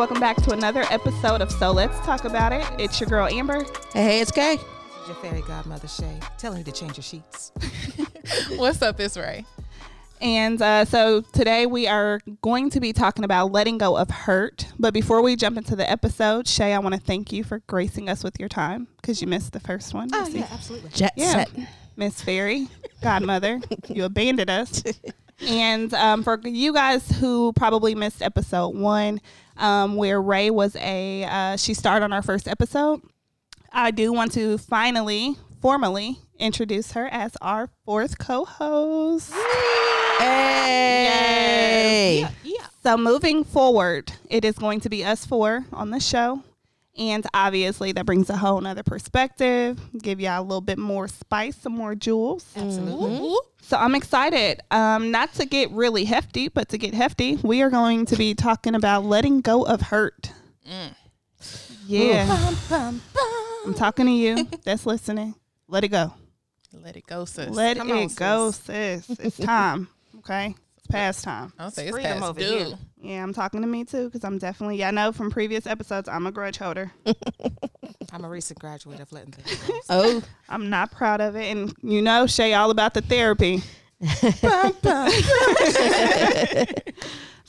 guys, welcome back to another episode of So Let's Talk About It. It's your girl Amber. Hey, hey, it's Kay. This is your fairy godmother, Shay. Tell her to change her sheets. What's up, it's Ray. And uh, so today we are going to be talking about letting go of hurt. But before we jump into the episode, Shay, I want to thank you for gracing us with your time because you missed the first one. Oh, You see? yeah, absolutely. Jet Yeah. set. Miss Fairy, Godmother, you abandoned us. And um, for you guys who probably missed episode one, um, where Ray was a, uh, she starred on our first episode, I do want to finally, formally introduce her as our fourth co host. Hey. Yeah. So moving forward, it is going to be us four on the show. And obviously that brings a whole nother perspective, give y'all a little bit more spice, some more jewels. Absolutely. So I'm excited. Um, not to get really hefty, but to get hefty, we are going to be talking about letting go of hurt. Yeah. Bum, bum, bum. I'm talking to you that's listening. Let it go. Let it go, sis. Let Come it on, go, sis. It's time. Okay. It's past time. I'll say it's freedom past due. here. Yeah, I'm talking to me too because I'm definitely, yeah, I know from previous episodes, I'm a grudge holder. I'm a recent graduate of letting things go. Oh, I'm not proud of it. And you know, Shay, all about the therapy. Bum, bum.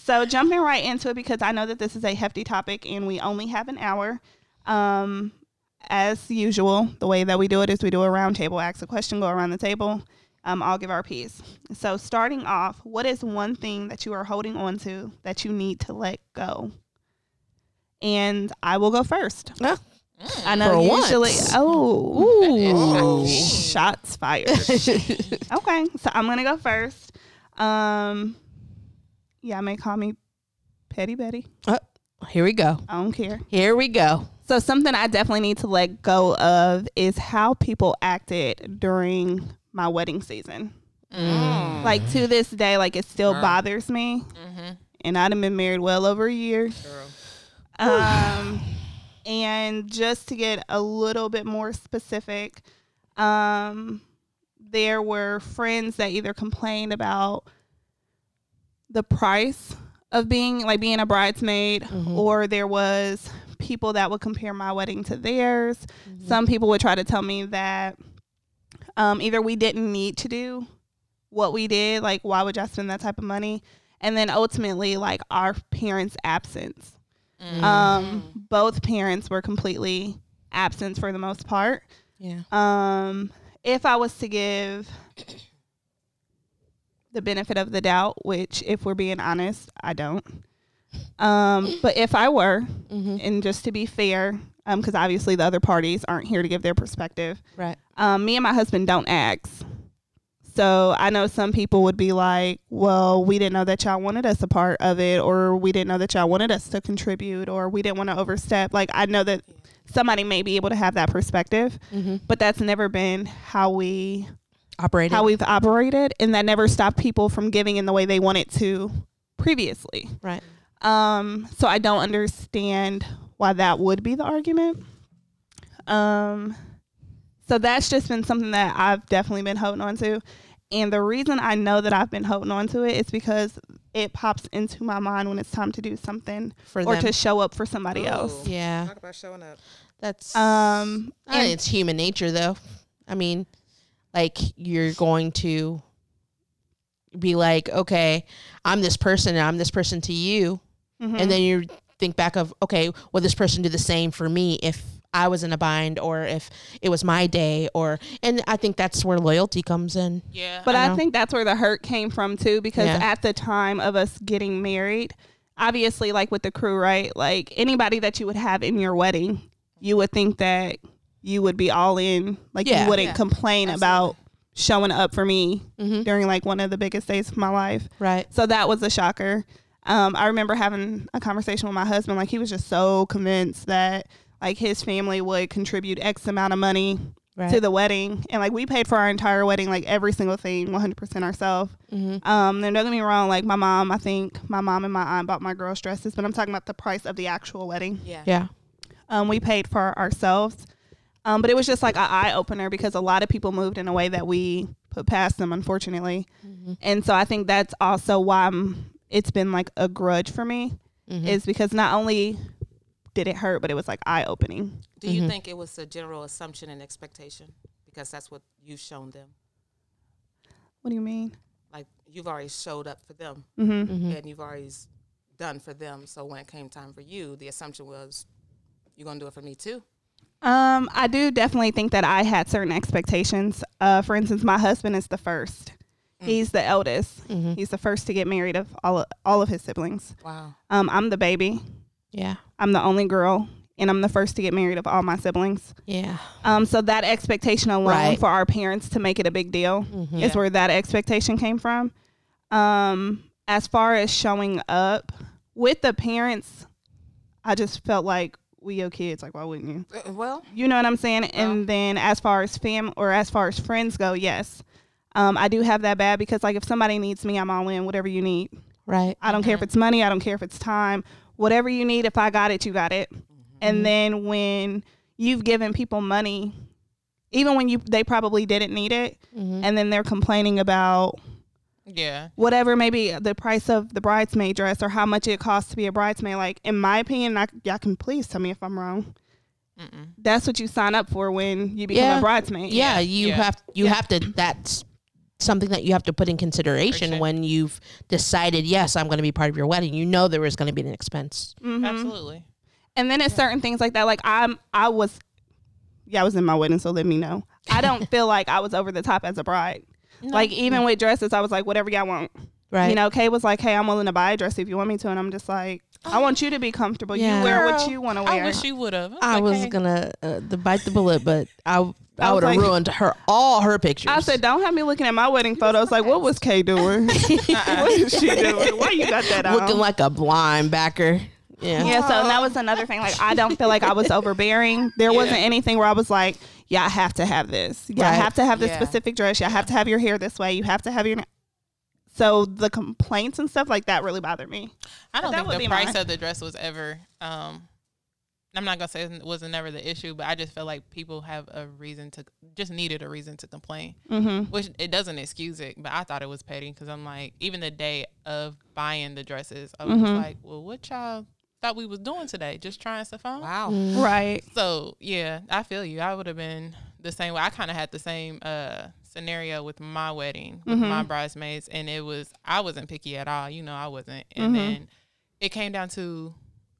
So jumping right into it because I know that this is a hefty topic and we only have an hour. Um, as usual, the way that we do it is we do a round table, ask a question, go around the table. Um, I'll give our piece. So starting off, what is one thing that you are holding on to that you need to let go? And I will go first. no. I know For usually. once. Oh, Ooh. shots fired. okay, so I'm gonna go first. Um, yeah, may call me Petty Betty. Here we go. I don't care. Here we go. So something I definitely need to let go of is how people acted during my wedding season. Mm. Like to this day, like it still Girl. bothers me. Mm-hmm. And I'd have been married well over a year. Um, and just to get a little bit more specific, um, there were friends that either complained about the price of being like being a bridesmaid, Mhm. or there was people that would compare my wedding to theirs. Some people would try to tell me that um, either we didn't need to do what we did, like why would y'all spend that type of money, and then ultimately like our parents' absence. Mm. Um, both parents were completely absent for the most part. Yeah. Um, if I was to give the benefit of the doubt, which if we're being honest, I don't. Um, but if I were, Mm-hmm. and just to be fair, because obviously the other parties aren't here to give their perspective, Right. um, me and my husband don't ask. So I know some people would be like, well, we didn't know that y'all wanted us a part of it, or we didn't know that y'all wanted us to contribute, or we didn't want to overstep. Like, I know that somebody may be able to have that perspective, Mm-hmm. but that's never been how we Operated. how we've operated, and that never stopped people from giving in the way they wanted to previously. right. Um, so I don't understand why that would be the argument. Um, so that's just been something that I've definitely been holding on to. And the reason I know that I've been holding on to it is because it pops into my mind when it's time to do something For or them. to show up for somebody else. Yeah. Talk about showing up. That's. Um, and- it's human nature, though. I mean, like you're going to be like, okay, I'm this person, and I'm this person to you, mhm. and then you think back of, okay, would this person do the same for me if I was in a bind, or if it was my day, or and I think that's where loyalty comes in. Yeah. But I I, think that's where the hurt came from too, because Yeah. at the time of us getting married, obviously, like with the crew, right? Like anybody that you would have in your wedding, you would think that you would be all in. Like Yeah. you wouldn't Yeah. complain Absolutely. about showing up for me Mm-hmm. during like one of the biggest days of my life. Right. So that was a shocker. Um, I remember having a conversation with my husband. Like he was just so convinced that like his family would contribute X amount of money Right. to the wedding, and like we paid for our entire wedding, like every single thing, 100% ourselves. mm-hmm. Um, and don't get me wrong, like my mom, I think my mom and my aunt bought my girls dresses, but I'm talking about the price of the actual wedding. Yeah. Yeah. Um, we paid for ourselves. Um, but it was just like an eye opener because a lot of people moved in a way that we put past them, unfortunately. Mm-hmm. And so I think that's also why I'm, it's been like a grudge for me Mhm. is because not only did it hurt, but it was like eye opening. Do you Mhm. think it was a general assumption and expectation because that's what you've shown them? What do you mean? Like you've already showed up for them Mm-hmm. Mhm. and you've already done for them. So when it came time for you, the assumption was you're gonna do it for me too. Um, I do definitely think that I had certain expectations. Uh, for instance, my husband is the first. Mm. He's the eldest. Mhm. He's the first to get married of all of, all of his siblings. Wow. Um, I'm the baby. Yeah. I'm the only girl, and I'm the first to get married of all my siblings. Yeah. Um, so that expectation alone Right. for our parents to make it a big deal Mhm. is Yeah. where that expectation came from. Um, as far as showing up with the parents, I just felt like we your kids. Like, why wouldn't you? Uh, Well, You know what I'm saying? And then as far as fam or as far as friends go, yes. Um, I do have that bad because like if somebody needs me, I'm all in. Whatever you need, Right. I don't care if it's money. I don't care if it's time. Whatever you need, if I got it, you got it. And then when you've given people money, even when you they probably didn't need it, Mhm. and then they're complaining about Yeah. whatever maybe the price of the bridesmaid dress or how much it costs to be a bridesmaid. Like in my opinion, I, y'all can please tell me if I'm wrong. Mm-mm. That's what you sign up for when you become Yeah. a bridesmaid. yeah, you Yeah. have you have to that's something that you have to put in consideration sure. when you've decided yes i'm going to be part of your wedding you know there is going to be an expense Mhm. Absolutely. And then it's certain things like that. Like I'm, I was, yeah, I was in my wedding, so let me know. I don't feel like I was over the top as a bride. Like even with dresses, I was like, whatever y'all want. right You know, Kay was like, hey, I'm willing to buy a dress if you want me to, and I'm just like, I want you to be comfortable. Yeah. You wear what you want to wear. I wish you would have. i was gonna uh, the bite the bullet but i i, I would have like- ruined her all her pictures I said, don't have me looking at my wedding photos. Like, what was Kay doing? what is she doing? Why you got that on? looking like a linebacker yeah Yeah, so that was another thing. Like, I don't feel like I was overbearing. There wasn't anything where I was like, yeah, I have to have this. Yeah, I have to have this Yeah. specific dress. Yeah, I have to have your hair this way. You have to have your. na-" So the complaints and stuff like that really bothered me. I don't that think would the be price mine. of the dress was ever. Um, I'm not gonna say it wasn't never the issue, but I just felt like people have a reason to just needed a reason to complain, Mm-hmm. which it doesn't excuse it. But I thought it was petty because I'm like, even the day of buying the dresses, I was just Mhm. like, well, what y'all thought we was doing today? Just trying stuff on. wow. Mm. Right. So yeah, I feel you. I would have been the same way. I kind of had the same uh scenario with my wedding with Mhm. my bridesmaids, and it was I wasn't picky at all. You know, I wasn't. And Mhm. then it came down to,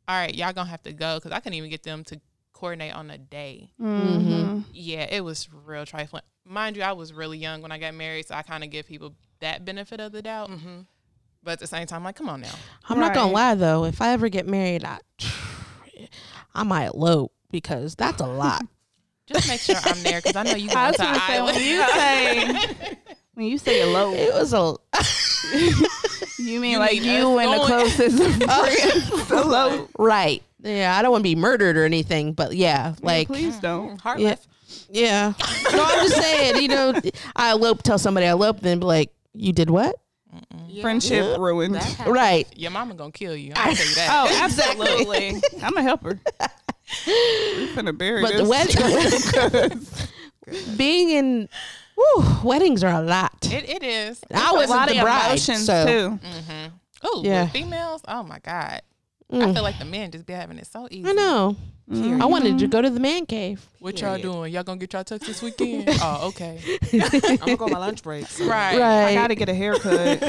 all right, y'all gonna have to go because I couldn't even get them to coordinate on a day. Mm-hmm. Yeah, it was real trifling. Mind you, I was really young when I got married, so I kind of give people that benefit of the doubt. Mm-hmm. But at the same time, like, come on now. i'm not gonna lie though if i ever get married i i might elope because that's a lot Just make sure I'm there because I know you I going was gonna say Iowa. when you say when you say elope, it was a you mean You like mean you and the oh, closest oh, friends elope? right yeah i don't want to be murdered or anything but yeah like please don't. Mm, heart Yeah. Yeah. No, I'm just saying, you know, I elope, tell somebody I elope, then be like, you did what? Yeah. Friendship Yeah. ruined. Right. Your mama gonna kill you. I'll tell you that. Oh, absolutely. I'm a helper. We're finna bury But this. the wedding, being in, whew, weddings are a lot. It, it is. I a wasn't lot the of bride, emotions so too. Mm-hmm. Oh, Yeah. with females. Oh my god. I Mm. feel like the men just be having it so easy. I know. Mm-hmm. I wanted to go to the man cave. What y'all doing? Y'all gonna get y'all tux this weekend? oh, okay. I'm gonna go on my lunch break. So. Right. Right. I gotta get a haircut.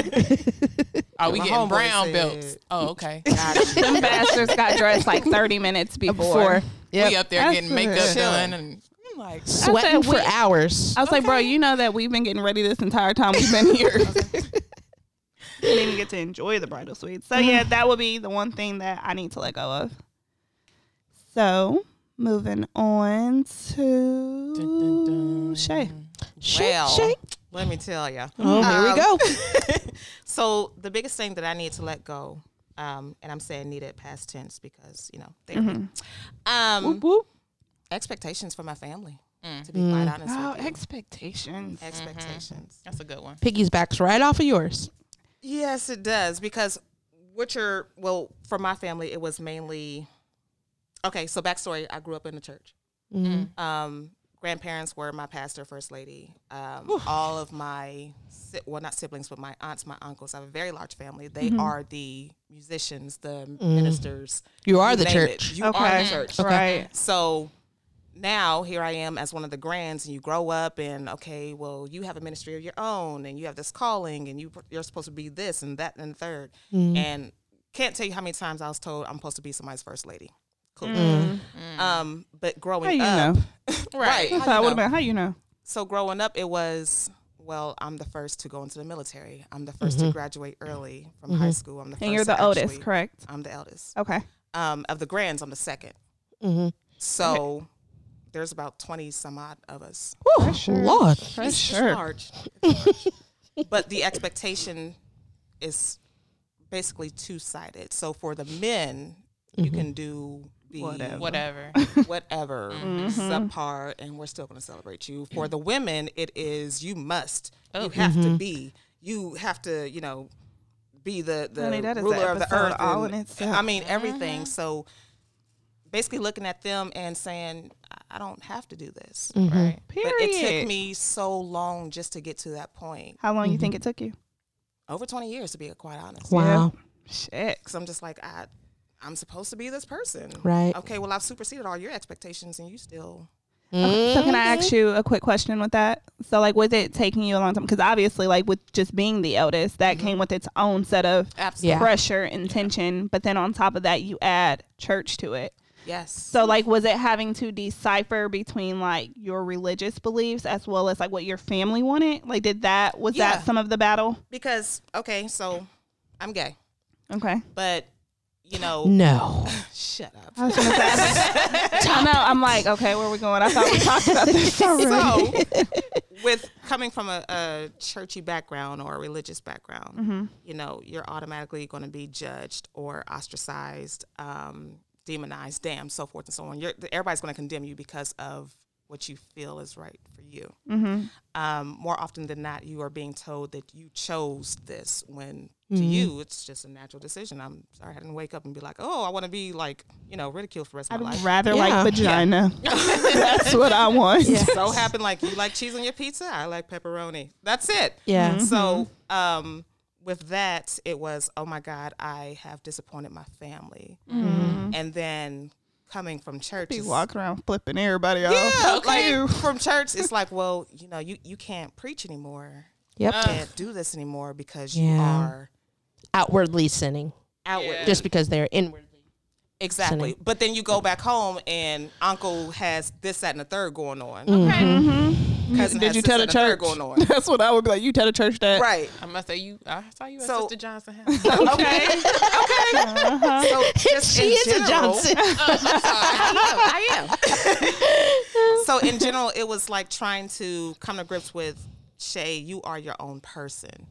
Are we My getting homeboy brown said- belts? Oh, okay. Got you. Them bastards got dressed like 30 minutes before. Before. Yep. We up there That's getting makeup it. done and I'm like, Sweating said for we- hours. I was like, bro, you know that we've been getting ready this entire time we've been here. didn't even get to enjoy the bridal suite. So yeah, that would be the one thing that I need to let go of. So moving on to dun, dun, dun. Shay. Shake, Well, shake. let me tell you. Oh, here we Um, go. So the biggest thing that I need to let go, um, and I'm saying needed past tense because you know they Mhm. um Whoop, whoop. Expectations for my family. Mm. To be quite Mm. honest Oh, with you. expectations. expectations. That's a good one. Piggyback's right off of yours. Yes, it does because what you're well for my family, it was mainly okay. So backstory: I grew up in the church. Mhm. Um, grandparents were my pastor, first lady. Um, all of my, well, not siblings, but my aunts, my uncles. I have a very large family. They are the musicians, the ministers. You are the name it. church. You are the church. Right. So now here I am as one of the grands, and you grow up, and okay, well, you have a ministry of your own, and you have this calling, and you you're supposed to be this and that and the 3rd Mm-hmm. and can't tell you how many times I was told I'm supposed to be somebody's first lady. Cool. Mm-hmm. Um, but growing How you up, know? right? I how thought you would have know? been how you know. So growing up, it was well, I'm the first to go into the military. I'm the 1st to graduate early from high school. I'm the first. And you're to the oldest, actually- correct? I'm the eldest. Okay. Um, of the grands, I'm the second. Mm-hmm. So there's about 20 some odd of us. Oh, sure. Lord. For It's sure. large. It's large. but the expectation is basically two sided. So for the men, you can mm-hmm. do the Whatever. Whatever. whatever mm-hmm. subpar, and we're still going to celebrate you. For the women, it is you must, you oh. have to mm-hmm. be, you have to, you know, be the the Honey, ruler of the earth. all and- in itself. I mean everything. So basically, looking at them and saying, I- I don't have to do this. Mm-hmm. Right. Period. But it took me so long just to get to that point. How long you think mm-hmm. it took you? Over 20 years, to be quite honest. Wow. Shit. Because I'm just like, I, I'm supposed to be this person. Right. Okay, well, I've superseded all your expectations and you still. Okay, So can I mm-hmm. ask you a quick question with that? So like, was it taking you a long time? Because obviously, like with just being the eldest, that came with its own set of Absolutely. Pressure and tension. But then on top of that, you add church to it. Yes. So like, was it having to decipher between like your religious beliefs as well as like what your family wanted? Like, did that was Yeah. that some of the battle? because, okay, so I'm gay, Okay. but, you know, No. shut up. I was gonna say. I know. I'm like, okay, where are we going? I thought we talked about this already. so with coming from a, a churchy background or a religious background Mm-hmm. you know you're automatically going to be judged or ostracized um, demonized damned so forth and so on you're, everybody's going to condemn you because of what you feel is right for you Mm-hmm. um, more often than not you are being told that you chose this when to you it's just a natural decision i'm sorry i didn't wake up and be like oh i want to be like you know ridiculed for the rest of my I'd life rather Yeah. like vagina. That's what I want. so happen like you like cheese on your pizza i like pepperoni that's it Yeah. so um with that it was oh my god i have disappointed my family and then coming from church Be is- walking around flipping everybody off. yeah, Fuck like from church it's like well you know you you can't preach anymore Yep. you can't do this anymore because you are Outwardly sinning. outward Just because they're inwardly. exactly sinning. but then you go back home and uncle has this that and the third going on Mm-hmm. Cousin Did has you tell the church? going on That's what I would be like. You tell the church that. right I must say you. I saw you at So- Sister Johnson house. okay Uh-huh. so she in is a general- Johnson. I am. I am. so in general, it was like trying to come to grips with Shay. You are your own person.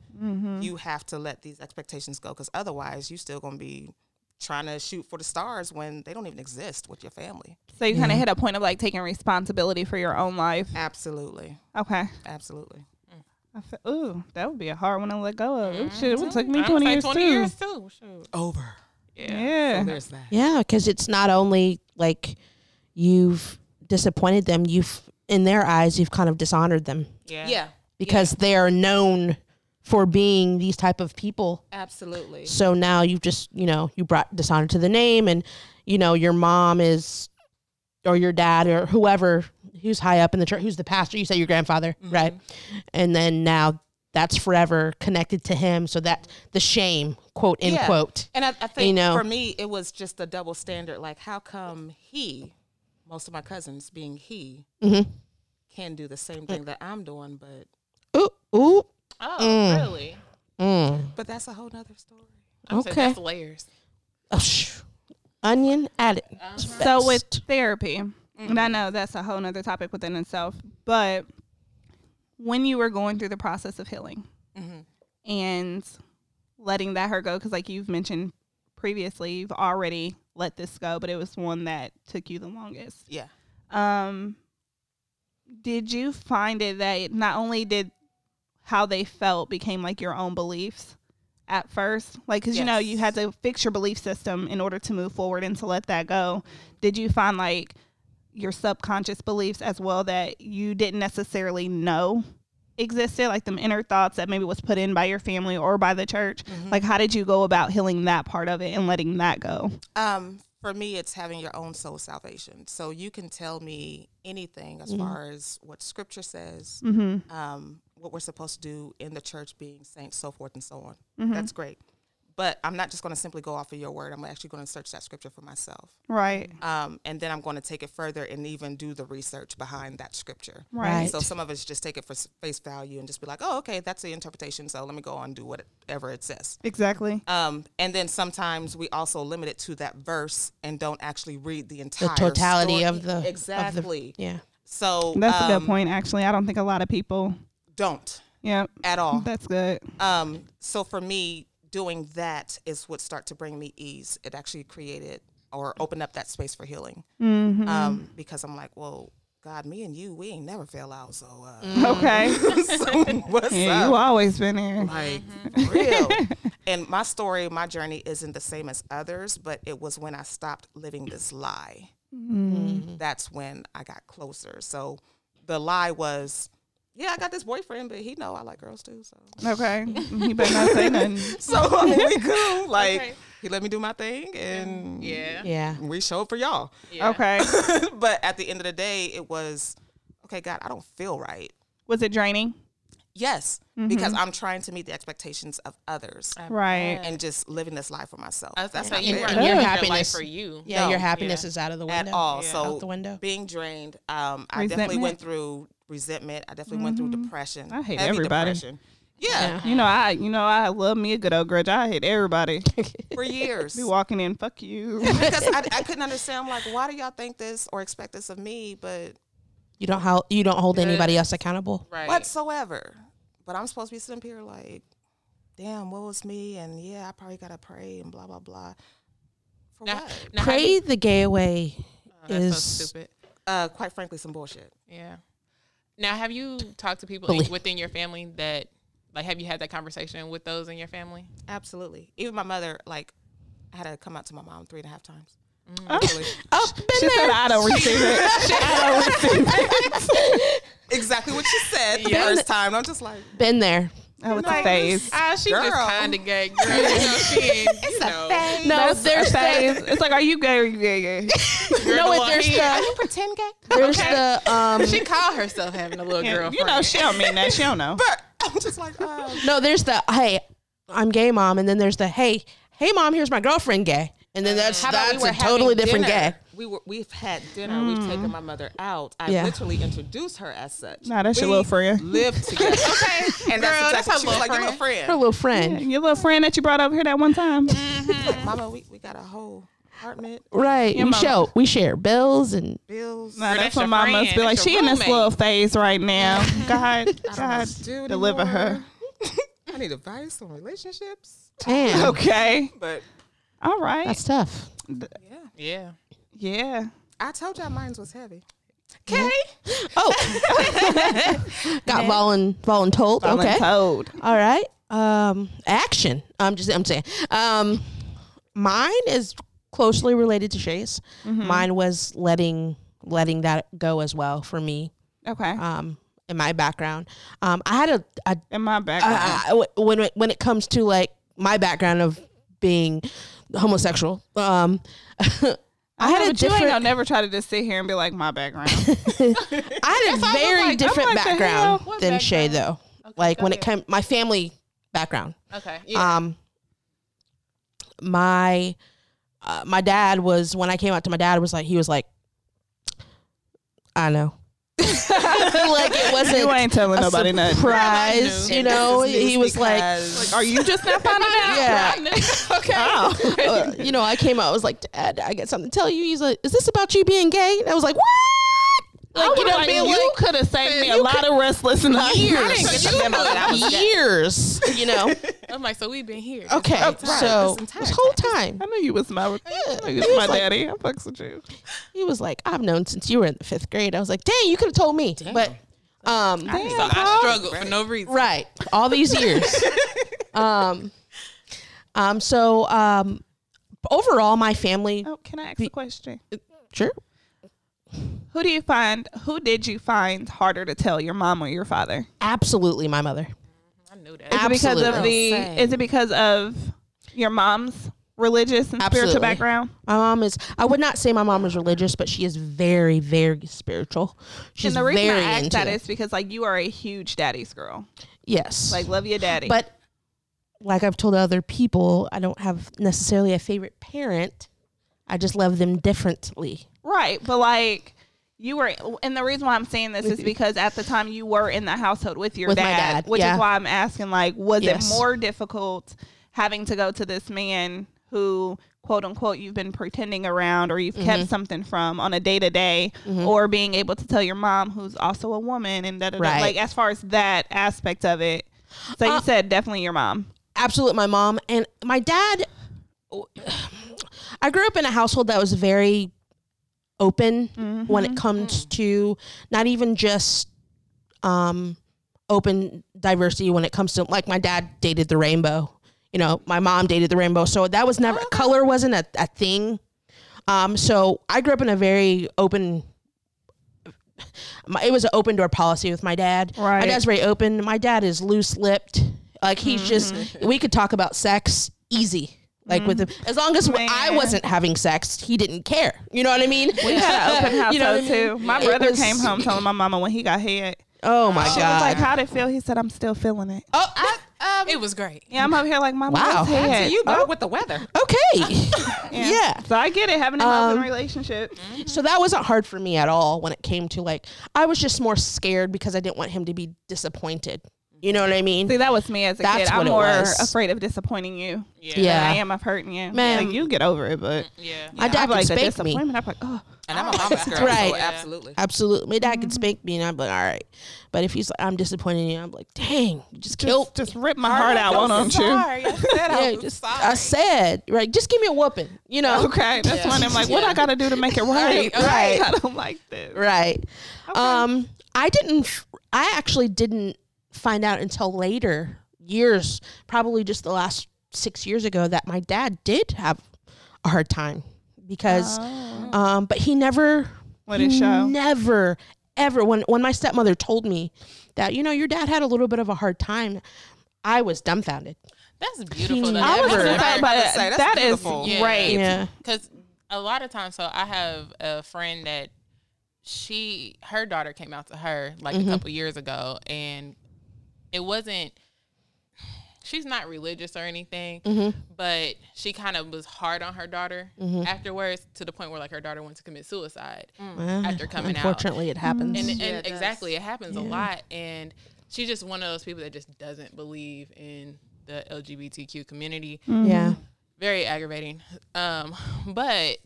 You have to let these expectations go because otherwise, you're still gonna be trying to shoot for the stars when they don't even exist with your family. So you kind of mm-hmm. hit a point of like taking responsibility for your own life. Absolutely, Okay. absolutely. I feel, ooh, that would be a hard one to let go of. Ooh, Shit, it would take me 20 years 20 too. years too. Shoot. Over. Yeah. Yeah. There's that. Yeah, because it's not only like you've disappointed them, you've in their eyes you've kind of dishonored them Yeah. Yeah. because they are known for being these type of people. Absolutely. So now you've just you know you brought dishonor to the name, and you know your mom is or your dad or whoever who's high up in the church, who's the pastor. You say your grandfather, right? And then now that's forever connected to him. So that the shame, quote end Yeah. quote. And I, I think You know. for me, it was just a double standard. Like, how come he, most of my cousins being he, Mhm. can do the same thing that I'm doing, but Ooh, ooh, Oh, Mm. really? mm. but that's a whole nother story. I'm okay. Okay. that's layers. Oh, sh- onion added. So with therapy, and I know that's a whole nother topic within itself, but when you were going through the process of healing and letting that hurt go, because like you've mentioned previously, you've already let this go, but it was one that took you the longest. Yeah. Um, did you find it that not only did how they felt became like your own beliefs at first, like because you know you had to fix your belief system in order to move forward and to let that go. Did you find like your subconscious beliefs as well that you didn't necessarily know existed, like them inner thoughts that maybe was put in by your family or by the church? Like, how did you go about healing that part of it and letting that go? Um, for me, it's having your own soul salvation. So you can tell me anything as far as what Scripture says, um, what we're supposed to do in the church, being saints, so forth and so on. That's great. But I'm not just going to simply go off of your word. I'm actually going to search that scripture for myself. Right. Um, and then I'm going to take it further and even do the research behind that scripture. Right. So some of us just take it for face value and just be like, oh, okay, that's the interpretation. So let me go on and do whatever it says. Exactly. Um, and then sometimes we also limit it to that verse and don't actually read the entire the totality story. of the- of the- exactly. Yeah. So That's a um, good point, actually. I don't think a lot of people. Don't Yeah. at all. That's good. Um, so for me, doing that is what start to bring me ease. It actually created or opened up that space for healing. Mm-hmm. Um, because I'm like, well, God, me and you, we ain't never fell out. So, uh, Okay. so what's yeah, up? you always been here. like real. And my story, my journey isn't the same as others, but it was when I stopped living this lie. That's when I got closer. So the lie was, yeah, I got this boyfriend, but he know I like girls too. So, Okay. he better not say nothing. so I mean, we cool. Like Okay. he let me do my thing, and Yeah. Yeah. we showed for y'all. Yeah. Okay. but at the end of the day, it was, okay, God, I don't feel right. Was it draining? Yes, because I'm trying to meet the expectations of others Right. and just living this life for myself. I was That's gonna not say you fair. And your living your life happiness- for you. Yeah. No. your happiness Yeah. is out of the window at window. all. Yeah. So Out the window. being drained, um, I definitely went through resentment. I definitely went through depression. I hate everybody. Depression. Yeah, You know, I you know I love me a good old grudge. I hate everybody. for years. Be walking in, fuck you. because I, I couldn't understand. I'm like, why do y'all think this or expect this of me? But You don't how you don't hold anybody else accountable. Right. whatsoever. But I'm supposed to be sitting here like, damn, what was me? And yeah, I probably gotta pray and blah blah blah. For Now, what? now Pray you- the gay away Oh, that's is so stupid. Uh, quite frankly, some bullshit. Yeah. Now, have you talked to people Believe- within your family that, like, have you had that conversation with those in your family? Absolutely. Even my mother, like, I had to come out to my mom three and a half times. Mm. Oh, Actually. Oh, been she said there. I don't receive it. I don't receive it. exactly what she said the Yeah. first time. I'm just like, Been there. Oh, it's a phase. Ah, she Girl. just kind of gay, girl. You know, she ain't, you know. No, That's there's a the phase. It's like, are you gay or you gay? gay? No, the it- one there's he- the pretend gay. there's Okay. the um She called herself having a little Yeah, girlfriend. you know, she don't mean that. She don't know. But I'm just like, um, no there's the hey I'm gay mom and then there's the hey hey mom here's my girlfriend gay and then that's how that's we a totally having different dinner. gay. We were we've had dinner. We've mm-hmm. taken my mother out. I Yeah. literally introduced her as such. Nah, that's your little friend. Live together. okay, and Girl, that's that's exactly her she was little like your little Her friend. little friend. Your little friend that you brought over here that one time. Mm-hmm. Like, Mama, we, we got a whole apartment, Right. Your we mama. share we share bills and bills. Nah, that's that's what your mama must friend. be like. That's She your in this little phase right now. God, I don't know God, do deliver her. I need advice on relationships. damn. Okay. But All right. That's tough. yeah, Yeah. Yeah. I told y'all mine was heavy. Okay. Oh. Got volun voluntold. Okay. Told. All right. Um action. I'm just I'm saying. Um mine is closely related to Shay's. Mine was letting letting that go as well for me. Okay. Um in my background. Um I had a, a In my background. I- I- when it, when it comes to like my background of being homosexual, um, I had a but you ain't different. gonna never try to just sit here and be like my background. I had a I very like- different like, the hell? background than Shay, though. Okay, like when it came, my family background. Okay. Yeah. Um, my uh, my dad was when I came out to my dad was like he was like, I know, like it wasn't you ain't telling a nobody nothing. surprise, knew. you know. He was like, because- Are you just not finding out? yeah. okay. uh, you know, I came out. I was like, Dad, I got something to tell you. He's like, Is this about you being gay? And I was like, What? Like, you know, you could have saved me a lot of restless nights. years, I didn't get the memo that I was gay. years. You know. I'm like, so we've been here. Okay, whole time. so this this whole time I knew you was my, I knew you was my daddy. I fucks with you. he was like, I've known since you were in the fifth grade. I was like, Dang, you could have told me. But um, So I struggled for no reason. right, all these years. um, um, so um, overall, my family, Oh, can I ask a question? sure. Who do you find? Who did you find harder to tell, your mom or your father? Absolutely, my mother. I knew that. Is it because of Absolutely. the? Same. Is it because of your mom's religious and spiritual background? My mom is. I would not say my mom is religious, but she is very, very spiritual. She's and the reason very I ask into that it. is because like you are a huge daddy's girl. yes, Like love your daddy. but like I've told other people, I don't have necessarily a favorite parent. I just love them differently. right, but like. You were, and the reason why I'm saying this is because at the time you were in the household with your With dad, dad, which yeah. is why I'm asking, like, was Yes. it more difficult having to go to this man who, quote unquote, you've been pretending around or you've Mm-hmm. kept something from on a day to day, or being able to tell your mom, who's also a woman, and da, Right. like as far as that aspect of it. So you Uh, said definitely your mom. absolute my mom and my dad i grew up in a household that was very open when it comes to not even just um open diversity when it comes to like my dad dated the rainbow you know my mom dated the rainbow so that was never color wasn't a, a thing um so i grew up in a very open my, it was an open door policy with my dad. Right. My dad's very open. My dad is loose lipped. Like he's just we could talk about sex easy. Like with him, as long as I wasn't having sex, he didn't care. You know what I mean? We had an open house You know what I too. mean? My It brother was- came home telling my mama when he got hit. Oh my She god! was like, "How'd it feel?" He said, "I'm still feeling it." oh, Um, It was great. Yeah, I'm up here like, "Mama, Wow. wow, How head." you go Oh, with the weather? okay. yeah. So I get it having an open Um, relationship. So that wasn't hard for me at all when it came to like I was just more scared because I didn't want him to be disappointed. You know what I mean? See, that was me as a That's kid. what I'm it more was. afraid of disappointing you Yeah. than Yeah. I am of hurting you. Man. like, you get over it, but Yeah. My dad I'm could like the spank me. disappointment. I'm like, oh, And I'm a mama's girl, Right. so Yeah. absolutely. Absolutely. My dad Mm-hmm. could spank me and I'm like, all right. But if he's like, I'm disappointing you, I'm like, dang, you just killed. just, just rip my heart out, why don't you? Sorry, I said Yeah, was just sorry. I said, right, just give me a whooping, you know? Okay, that's Yeah. when I'm like, what I got to do to make it right? Right, right. I don't like this. Right. Um, I didn't. I actually didn't find out until later, years, probably just the last six years ago, that my dad did have a hard time because, Oh. um, but he never. What it show? Never, ever. When when my stepmother told me that, you know, your dad had a little bit of a hard time, I was dumbfounded. That's beautiful. I I was Never. gonna say, but Never say, that's that is beautiful. Yeah. great. Yeah. because a lot of times so i have a friend that she her daughter came out to her like Mm-hmm. a couple years ago and it wasn't she's not religious or anything Mm-hmm. but she kind of was hard on her daughter afterwards to the point where like her daughter went to commit suicide after coming out Unfortunately, it happens. and, and Yeah, it does. exactly it happens a lot and she's just one of those people that just doesn't believe in the lgbtq community yeah. very aggravating. Um, but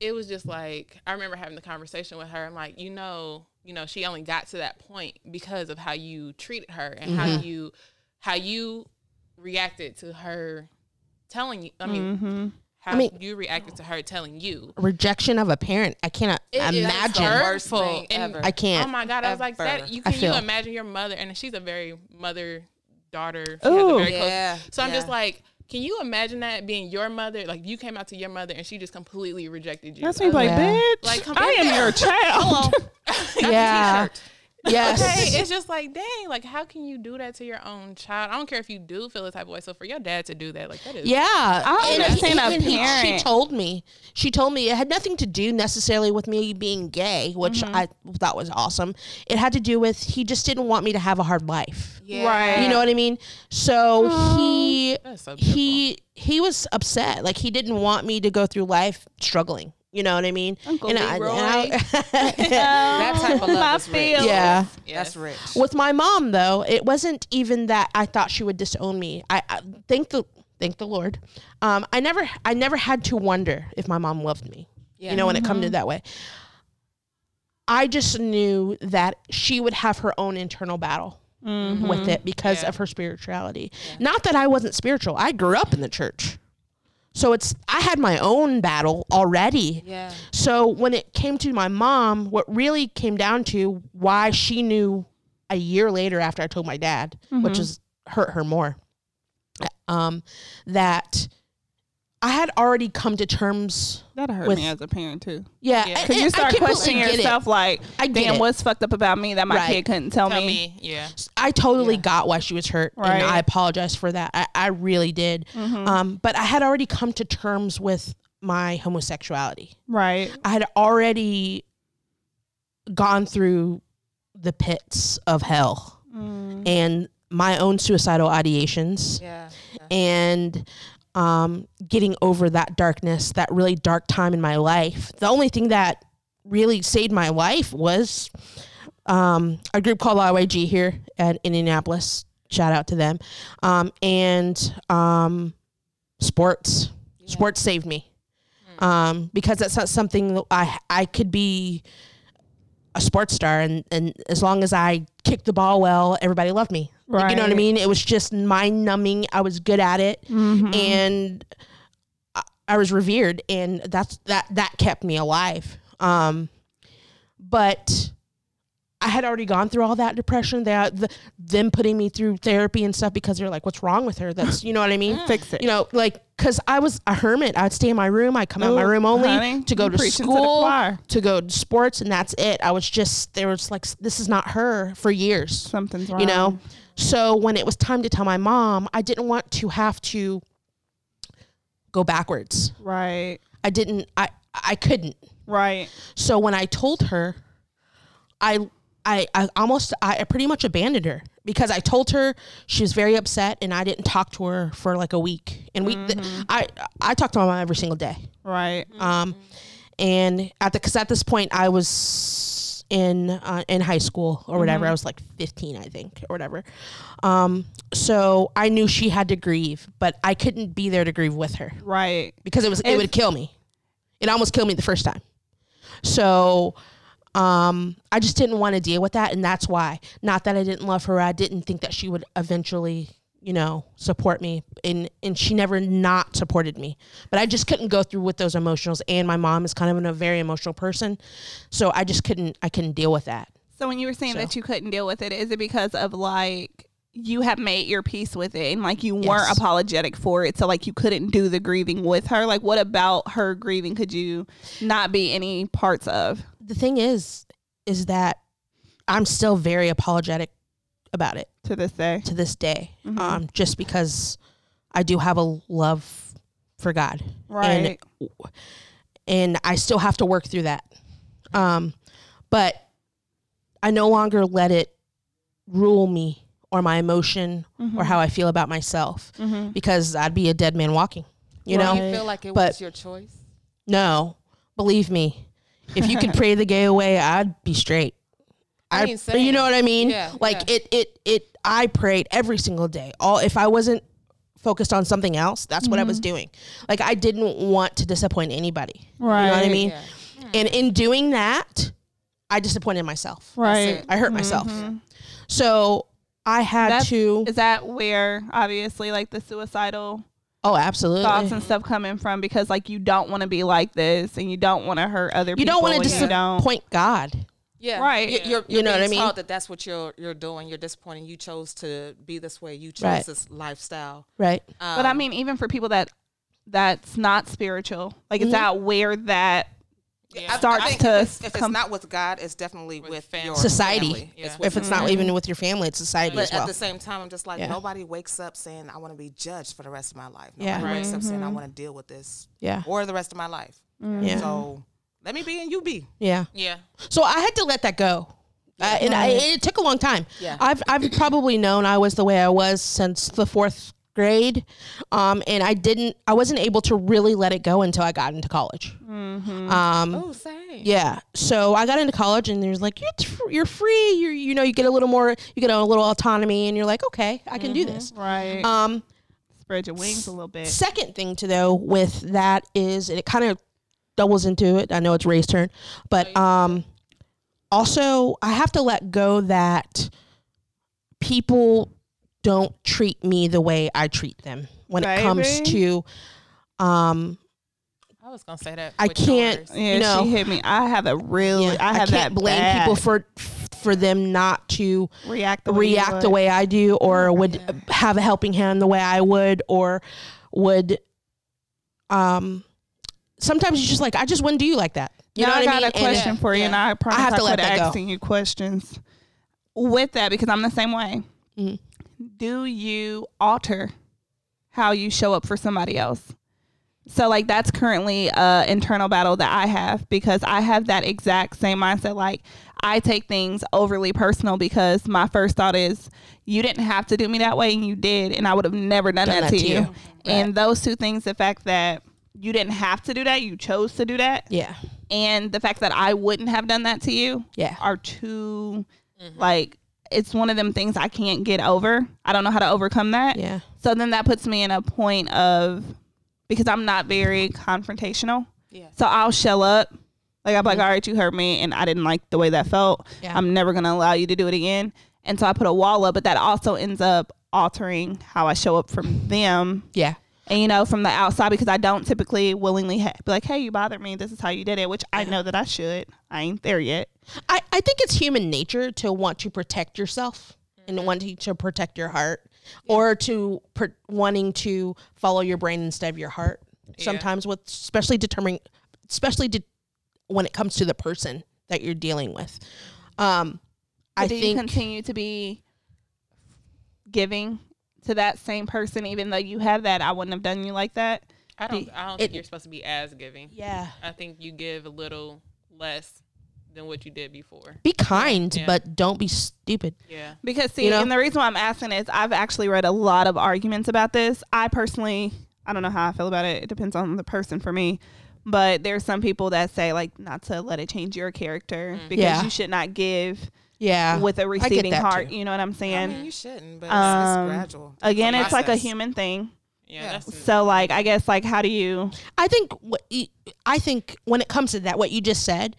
it was just like I remember having the conversation with her. I'm like, you know, you know, she only got to that point because of how you treated her and how mm-hmm. you how you reacted to her telling you. I mean, mm-hmm. how I mean- you reacted to her telling you. Rejection of a parent. I cannot It is imagine. worst hurtful. thing And- ever. I can't. Oh my god! I was like, that. You can you imagine your mother? And she's a very mother daughter. She has Ooh. a close. Yeah, So I'm just like, can you imagine that being your mother? Like you came out to your mother and she just completely rejected you. That's me, like, Yeah. bitch. Like, come I am your child. yeah. Yes. Okay, it's just like, dang, like how can you do that to your own child? I don't care if you do feel the type of way. So for your dad to do that, like that is Yeah, I And understand a even he- She told me. She told me it had nothing to do necessarily with me being gay, which Mm-hmm. I thought was awesome. It had to do with he just didn't want me to have a hard life. Yeah. Right. You know what I mean? So he so he he was upset. Like he didn't want me to go through life struggling. You know what I mean? Uncle And I- and I- That type of love is rich. feelings. yeah. That's rich. With my mom though, it wasn't even that I thought she would disown me. I, I thank the thank the Lord. Um, I never I never had to wonder if my mom loved me. You know, when it come to that way. I just knew that she would have her own internal battle with it because Yeah. of her spirituality. Not that I wasn't spiritual. I grew up in the church. So it's I had my own battle already. Yeah. So when it came to my mom, what really came down to why she knew a year later after I told my dad, which is hurt her more, um, that I had already come to terms. That hurt with- me as a parent too. Yeah, Yeah. Because you and I start questioning get it. yourself, like, I damn, it. what's fucked up about me that my Right. kid couldn't tell, Tell me? me, yeah. I totally Yeah. got why she was hurt, Right. and I apologize for that. I, I really did. Mm-hmm. Um, but I had already come to terms with my homosexuality. Right. I had already gone through the pits of hell Mm. and my own suicidal ideations Yeah. yeah. and um, getting over that darkness, that really dark time in my life. The only thing that really saved my life was um, a group called IYG here at Indianapolis. Shout out to them. Um, and um, sports. Sports saved me um, because that's not something that I I could be a sports star and, and as long as I kicked the ball well, everybody loved me. Like, you know what I mean? It was just mind numbing. I was good at it Mhm. and I, I was revered and that's that that kept me alive. Um, but I had already gone through all that depression, that the, them putting me through therapy and stuff because they're like, "What's wrong with her?" That's you know what I mean. Fix it. You know, like because I was a hermit. I'd stay in my room. I'd come out my room only honey, to go to school, to go to sports, and that's it. I was just there was like this is not her for years Something's wrong. you know so when it was time to tell my mom i didn't want to have to go backwards Right. i didn't i i couldn't Right. so when i told her i i, I almost I, I pretty much abandoned her because i told her she was very upset and i didn't talk to her for like a week and we th- i i talked to my mom every single day Right. um, and at the because at this point I was in uh, in high school or whatever. I was like 15, I think, or whatever. Um, so I knew she had to grieve, but I couldn't be there to grieve with her Right. because it was it would kill me. It almost killed me the first time. So um, I just didn't want to deal with that, and that's why. Not that I didn't love her, I didn't think that she would eventually, you know, support me, and and she never not supported me. But I just couldn't go through with those emotionals, and my mom is kind of a very emotional person, so I just couldn't I couldn't deal with that. So when you were saying So. that you couldn't deal with it, is it because of like you have made your peace with it and like you weren't apologetic for it, so like you couldn't do the grieving with her? Like what about her grieving could you not be any parts of? The thing is, is that I'm still very apologetic about it. To this day. to this day, Mhm. um, just because I do have a love for God, Right. and and I still have to work through that. Um, but I no longer let it rule me or my emotion Mm-hmm. or how I feel about myself hmm because I'd be a dead man walking. You Do know, you feel like it But- was your choice? no, believe me, if you could pray the gay away, I'd be straight. I I, mean, you know what I mean? Yeah, like yeah. it, it, it. I prayed every single day. All if I wasn't focused on something else, that's what I was doing. Like I didn't want to disappoint anybody. Right. You know what I mean? Yeah. And in doing that, I disappointed myself. Right. I hurt myself. Mhm. So I had That's- to. Is that where obviously like the suicidal Oh, absolutely. thoughts and stuff coming from? Because like you don't want to be like this and you don't want to hurt other people. you people. don't want to you don't- disappoint God. Yeah, Right. You- You're, You you're know what I being mean? taught that that's what you're you're doing. You're disappointing. You chose to be this way. You chose Right. this lifestyle. Right. But I Um, mean, even for people that that's not spiritual, like Mhm. is that where that Yeah. starts think to if it's, if it's not with God, it's definitely With with, family. your Society. family. Yeah. It's with If it's not even with your family, it's society But as well. at the same time, I'm just like Yeah. nobody wakes up saying I want to be judged for the rest of my life. Yeah. Nobody wakes up saying I want to deal with this yeah. or the rest of my life. Mm-hmm. Yeah. So let me be and you be. Yeah. Yeah. So I had to let that go. Uh, and I, it took a long time. Yeah. I've I've probably known I was the way I was since the fourth grade, um, and I didn't. I wasn't able to really let it go until I got into college. Mm-hmm. Um, Oh, same. yeah. So I got into college, and there's like you're tr- you're free. You're you know you get a little more you get a little autonomy, and you're like okay I can do this. right. Um, Spread your wings a little bit. Second thing to though with that is and it kind of doubles into it. I know it's Ray's turn, but um, also I have to let go that people don't treat me the way I treat them when it comes to um I was gonna say that. I can't- yours. Yeah, No. she hit me. I have a really, yeah, I have can't that blame bad people for for them not to react the way react the way I do or would Yeah. have a helping hand the way I would or would um, sometimes you're just like, I just wouldn't do you like that. You now know I what got I mean? a And- question for you, and I promise I I have to let quit that go. asking you questions with that because I'm the same way. Mhm. Do you alter how you show up for somebody else? So like that's currently a internal battle that I have because I have that exact same mindset. Like I take things overly personal because my first thought is you didn't have to do me that way and you did, and I would have never done, Done that, that to to you. you. And those two things, the fact that you didn't have to do that, you chose to do that, Yeah. and the fact that I wouldn't have done that to you Yeah. are two mm-hmm. like it's one of them things I can't get over. I don't know how to overcome that. Yeah. So then that puts me in a point of because I'm not very confrontational. Yeah. So I'll shell up. Like I'm like, mm-hmm. all right, you hurt me and I didn't like the way that felt. Yeah. I'm never gonna allow you to do it again. And so I put a wall up, but that also ends up altering how I show up from them Yeah. And you know from the outside because I don't typically willingly ha- be like, hey, you bothered me. This is how you did it, which I know that I should. I ain't there yet. I, I think it's human nature to want to protect yourself and wanting to protect your heart or to pr- wanting to follow your brain instead of your heart. Sometimes with especially determining especially de- when it comes to the person that you're dealing with. Um I But do you think continue to be giving to that same person, even though you have that? I wouldn't have done you like that. I don't. I don't it- think you're supposed to be as giving. yeah. I think you give a little less than what you did before. Be kind, Yeah. but don't be stupid. Yeah. Because see, You know? and the reason why I'm asking is I've actually read a lot of arguments about this. I personally, I don't know how I feel about it. It depends on the person for me. But there's some people that say like not to let it change your character mm. because Yeah. you should not give Yeah. with a get receiving that heart. too. You know what I'm I saying? mean, you shouldn't, but it's, Um, it's gradual. Again, a it's like a human thing. Yeah. Yeah. So like I guess like how do you I think what y- I think when it comes to that, what you just said,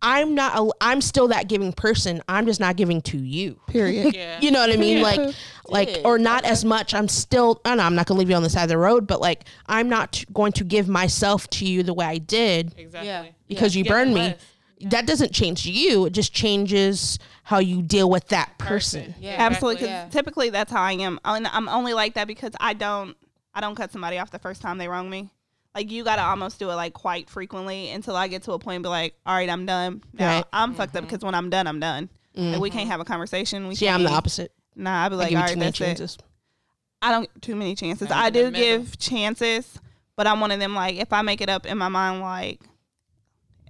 I'm not. A, I'm still that giving person. I'm just not giving to you. period. yeah. You know what I mean? Yeah. Like, like, or not as much. I'm still. I know I'm not gonna leave you on the side of the road, but like, I'm not going to give myself to you the way I did exactly. Yeah. because you Give burned me. less. That doesn't change you. It just changes how you deal with that person. Person. Yeah. Absolutely, because Yeah. typically that's how I am. And I'm only like that because I don't, I don't cut somebody off the first time they wrong me. Like you gotta almost do it like quite frequently until I get to a point and be like, all right, I'm done. Now Right. I'm fucked up because when I'm done, I'm done. Like, we can't have a conversation. We See, I'm the can't- opposite. Nah, I'd be like, all right all you right, too many that's it. chances. I don't too many chances. I'm I do give chances, but I'm one of them like if I make it up in my mind like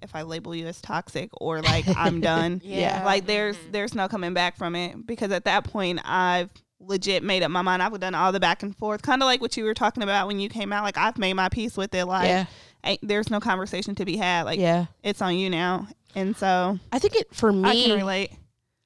if I label you as toxic or like I'm done. Yeah. Like there's mm-hmm. there's no coming back from it because at that point I've legit made up my mind. I've done all the back and forth, kind of like what you were talking about when you came out. Like I've made my peace with it. Like Yeah. ain't, there's no conversation to be had. Like Yeah. it's on you now, and so I think it for me. I can relate.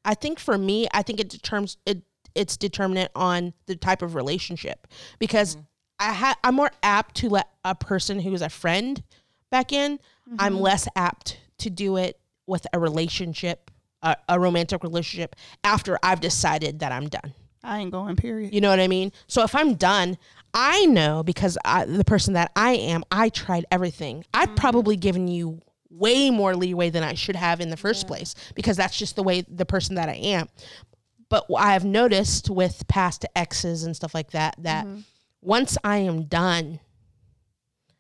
I think for me, I think it determines it. It's determinant on the type of relationship because mm-hmm. I ha- I'm more apt to let a person who is a friend back in. I'm mm-hmm. less apt to do it with a relationship, a, a romantic relationship after I've decided that I'm done. I ain't going. Period. You know what I mean? So if I'm done, I know because I, the person that I am, I tried everything. I've mm-hmm. probably given you way more leeway than I should have in the first place because that's just the way the person that I am. But I have noticed with past exes and stuff like that that mm-hmm. once I am done,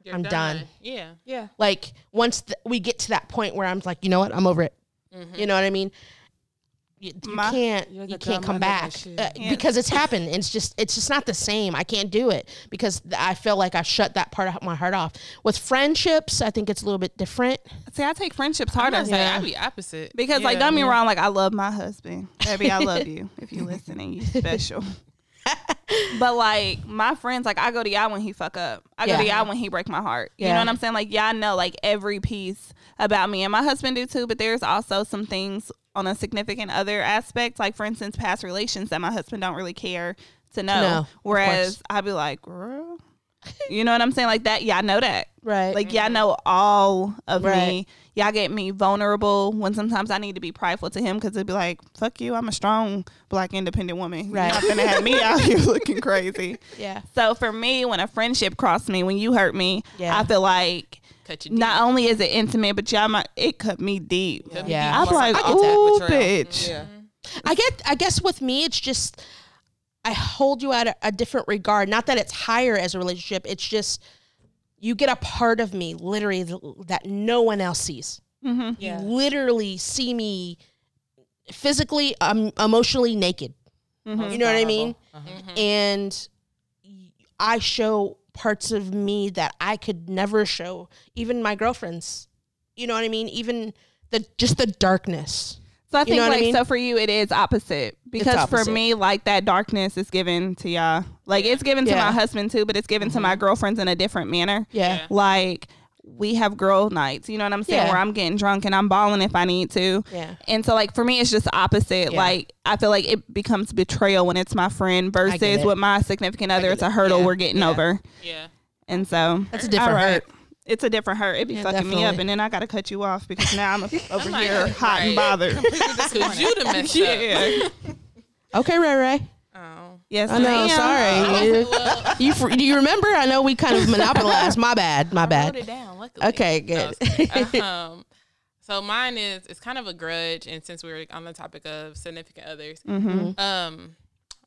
You're I'm done. Yeah. Yeah. like once th- we get to that point where I'm like, you know what, I'm over it. You know what I mean? You, you My- can't You're you the can't come back uh, Yeah. because it's happened. It's just it's just not the same. I can't do it because I feel like I shut that part of my heart off. With friendships, I think it's a little bit different. See, I take friendships harder. gonna say Yeah. I'd be opposite. Because like Yeah. don't be wrong, like I love my husband. Baby, I love you. If you're listening, you special. but like my friends, like I go to y'all when he fuck up. I go to y'all when he break my heart. You Yeah. know what I'm saying? Like y'all know like every piece about me. And my husband do too, but there's also some things on a significant other aspect, like for instance, past relations that my husband don't really care to know. know, of Whereas. I'd be like, girl. You know what I'm saying? Like that, yeah, I know that. Right. Like y'all mm-hmm. know all of me. Right. Y'all get me vulnerable when sometimes I need to be prideful to him because it'd be like, "Fuck you, I'm a strong black independent woman. Right. You're not gonna have me out here looking crazy." yeah. So for me, when a friendship crossed me, when you hurt me, Yeah. I feel like cut you deep. not only is it intimate, but y'all might it cut me deep. Yeah. Yeah. I'm like, I get that. "Ooh, Betrayal. bitch." Yeah. Mm-hmm. I get I guess with me it's just I hold you at a, a different regard. Not that it's higher as a relationship. It's just you get a part of me literally that no one else sees. Mm-hmm. Yeah. You literally see me physically, um, emotionally naked. Mm-hmm. You know what I mean? Uh-huh. Mm-hmm. And I show parts of me that I could never show, even my girlfriends. You know what I mean? Even the just the darkness. So I You think know what I like mean? so for you it is opposite because for me like that darkness is given to y'all like it's given to Yeah. my husband too but it's given to my mm-hmm. girlfriends in a different manner. Yeah. Yeah. Like we have girl nights, you know what I'm saying, Yeah. where I'm getting drunk and I'm balling if I need to. Yeah. And so like for me it's just opposite. Yeah. Like I feel like it becomes betrayal when it's my friend versus it. with my significant other it's a it. hurdle Yeah. we're getting Yeah. over. Yeah. And so That's a different all right. hurt. It's a different hurt. It'd be Yeah, fucking me up and then I gotta cut you off because now I'm over like, here hot and bothered. Cause you the messed up. yeah. Okay, Ray Ray. Oh. Yes, I know. ma'am. Sorry. You- you do you remember? I know we kind of monopolized. My bad. My I bad. wrote it down. Luckily. Okay, good. it's okay. um, so mine is it's kind of a grudge, and since we were on the topic of significant others, Mm-hmm. um,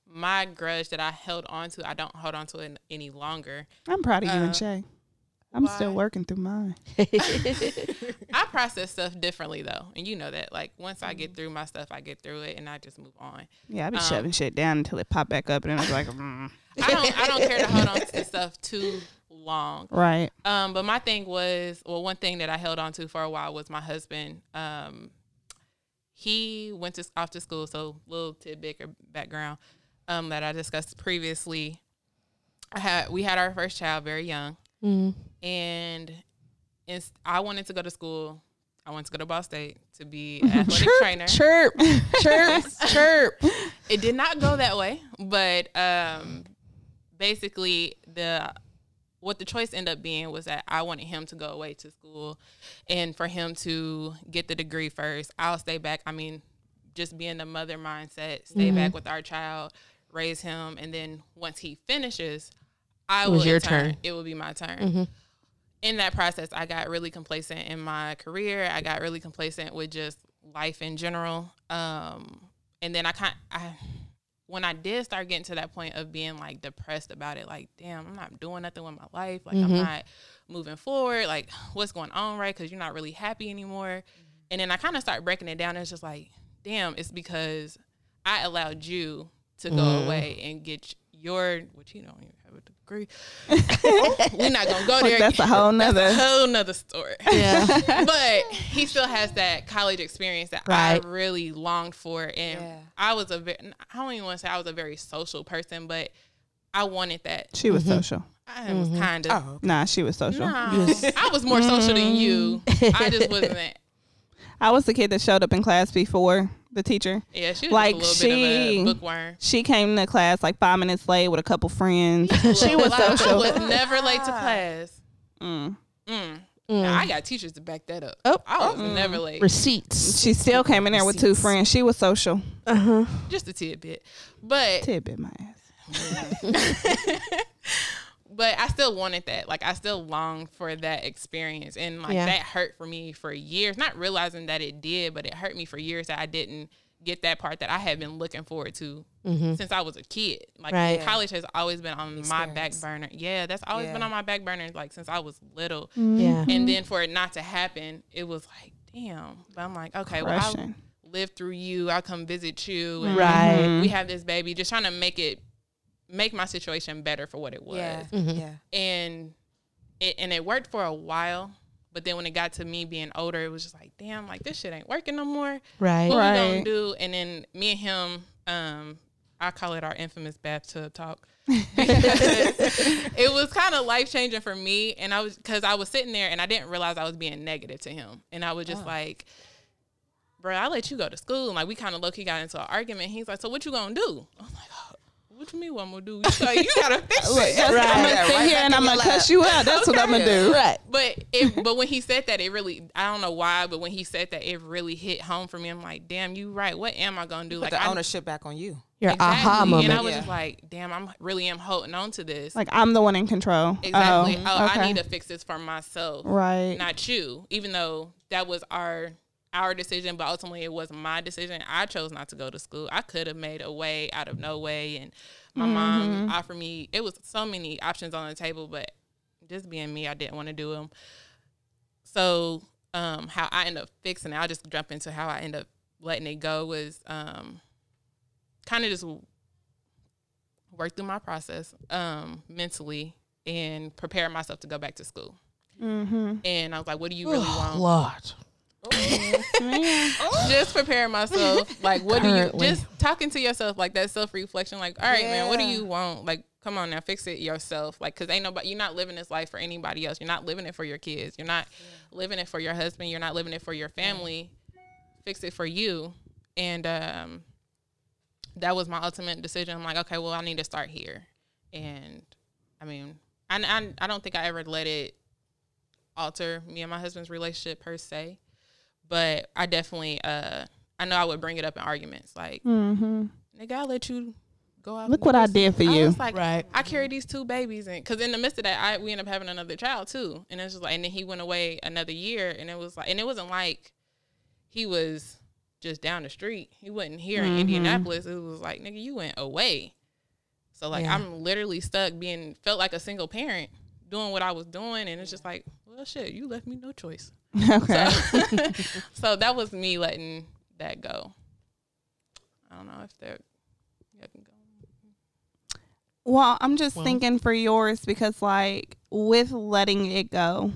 my grudge that I held on to, I don't hold on to it any longer. I'm proud of you Uh, and Shay. I'm still working through mine. I process stuff differently though, and you know that. Like once I get through my stuff, I get through it, and I just move on. Yeah, I be Um, shoving shit down until it pop back up, and then it's like, mm. I don't I don't care to hold on to stuff too long. right. Um, but my thing was, well, one thing that I held on to for a while was my husband. Um, he went to off to school, so little tidbit or background um, that I discussed previously. I had we had our first child very young, Mm. And I wanted to go to school. I wanted to go to Ball State to be an athletic trainer. Chirp, chirp, chirp. It did not go that way, but um, basically the what the choice ended up being was that I wanted him to go away to school, and for him to get the degree first. I'll stay back. I mean, just being the mother mindset, stay Mm-hmm. back with our child, raise him, and then once he finishes, I It will was your turn- turn. It will be my turn. Mm-hmm. In that process, I got really complacent in my career. I got really complacent with just life in general. Um, and then I kind I when I did start getting to that point of being like depressed about it, like, damn, I'm not doing nothing with my life. Like, I'm mm-hmm. not moving forward. Like, what's going on, right? Because you're not really happy anymore. Mm-hmm. And then I kind of start breaking it down. And it's just like, damn, it's because I allowed you to go mm-hmm. away and get your, which you don't even have a degree. We're not gonna go there. That's a whole nother. A whole nother story Yeah. but he still has that college experience that Right. I really longed for. And Yeah. I was a very, I don't even want to say I was a very social person, but I wanted that. She was mm-hmm. social. I was mm-hmm. kind of. Oh, Nah, she was social. Nah, I was more social than you. I just wasn't. I was the kid that showed up in class before the teacher. Yeah, she was Like, a little bit she- of a bookworm. She came to class like five minutes late with a couple friends. she was like, I social. was never late to class. Mm. Mm. Now, I got teachers to back that up. Oh. I was never late. Receipts. She still came in there with two friends. She was social. Uh huh. Just a tidbit. But Tidbit my ass. but I still wanted that. Like I still longed for that experience, and like Yeah. that hurt for me for years. Not realizing that it did, but it hurt me for years that I didn't get that part that I had been looking forward to mm-hmm. since I was a kid. Like Right. college has always been on my back burner. Yeah, that's always been on my back burner. Like since I was little, mm-hmm. Yeah. and then for it not to happen, it was like damn. But I'm like, okay, well, I live through you. I'll come visit you. And Right. We have this baby. Just trying to make it make my situation better for what it was. Yeah, Mm-hmm. yeah. and it and it worked for a while but then when it got to me being older it was just like damn like this shit ain't working no more. Right. what we gonna do? And then me and him um i call it our infamous bathtub talk. It was kind of life changing for me and i was because i was sitting there and i didn't realize i was being negative to him. And i was just like bro i let you go to school. And like we kind of low-key got into an argument. He's like so what you gonna do? I'm like oh, what you mean what I'm gonna do? You, like, you gotta fix it. I'm Right. gonna sit right here and I'm gonna cuss you out. That's what I'm gonna do. Right. But it, but when he said that, it really I don't know why, but when he said that, it really hit home for me. I'm like, damn, you right. What am I gonna do? Put like the I, ownership back on you. Your exactly. aha moment. And I was Yeah. just like, damn, I'm really am holding on to this. Like I'm the one in control. exactly. Oh, Oh, okay. I need to fix this for myself, Right. not you. Even though that was our our decision, but ultimately it was my decision. I chose not to go to school. I could have made a way out of no way and My mom offered me. It was so many options on the table, but just being me, I didn't want to do them. So, um, how I end up fixing it, I'll just jump into how I end up letting it go was um, kind of just work through my process um, mentally and prepare myself to go back to school. Mm-hmm. And I was like, what do you really want? Lord. Just prepare myself. Like, what do you just talking to yourself like that self reflection? Like, all right, man, what do you want? Like, come on now, fix it yourself. Like, cause ain't nobody. You're not living this life for anybody else. You're not living it for your kids. You're not living it for your husband. You're not living it for your family. Fix it for you. And um, that was my ultimate decision. I'm like, okay, well, I need to start here. And I mean, I, I, I don't think I ever let it alter me and my husband's relationship per se but I definitely uh I know I would bring it up in arguments like Mm-hmm. nigga I let you go out Look what I did for I you. was like Right. I carry these two babies and because in the midst of that I we end up having another child too and it's just like and then he went away another year and it was like and it wasn't like he was just down the street he wasn't here in Mhm. Indianapolis it was like nigga you went away so like Yeah. I'm literally stuck being felt like a single parent doing what I was doing and it's just like well shit you left me no choice Okay. so, so that was me letting that go. I don't know if they're. Yeah, can go. Well, I'm just Well- thinking for yours because, like, with letting it go,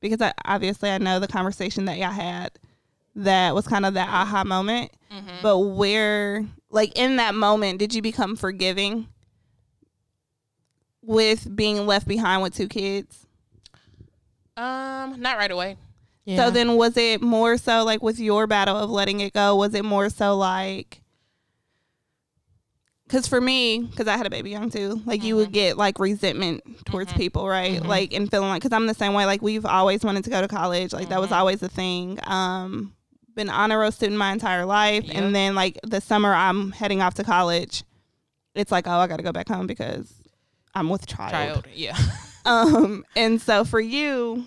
because I, obviously I know the conversation that y'all had that was kind of that aha moment. Mm-hmm. But where, like, in that moment, did you become forgiving with being left behind with two kids? Um, not right away. Yeah. So then, was it more so like with your battle of letting it go? Was it more so like, because for me, because I had a baby young too, like you would get like resentment towards people, right? Like and feeling like, because I'm the same way. Like we've always wanted to go to college, like that was always a thing. Um, been honor roll student my entire life, Yep. and then like the summer I'm heading off to college, it's like, oh, I got to go back home because I'm with child. Child, yeah. Um, and so for you,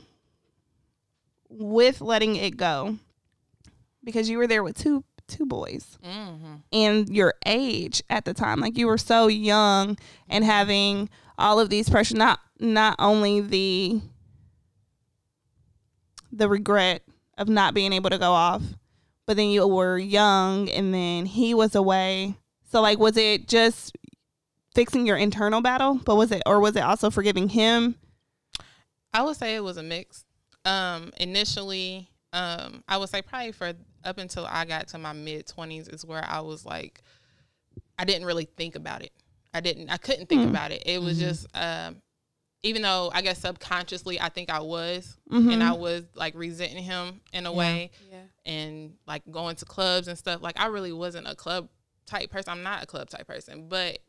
with letting it go, because you were there with two two boys mm-hmm. and your age at the time, like you were so young and having all of these pressure, not not only the the regret of not being able to go off, but then you were young and then he was away. So like was it just fixing your internal battle, but was it or was it also forgiving him? I would say it was a mix. Um, initially, um, I would say probably for up until I got to my mid twenties is where I was like, I didn't really think about it. I didn't. I couldn't think about it. It was just, um, even though I guess subconsciously I think I was, and I was like resenting him in a way, Yeah. and like going to clubs and stuff. Like I really wasn't a club type person. I'm not a club type person, but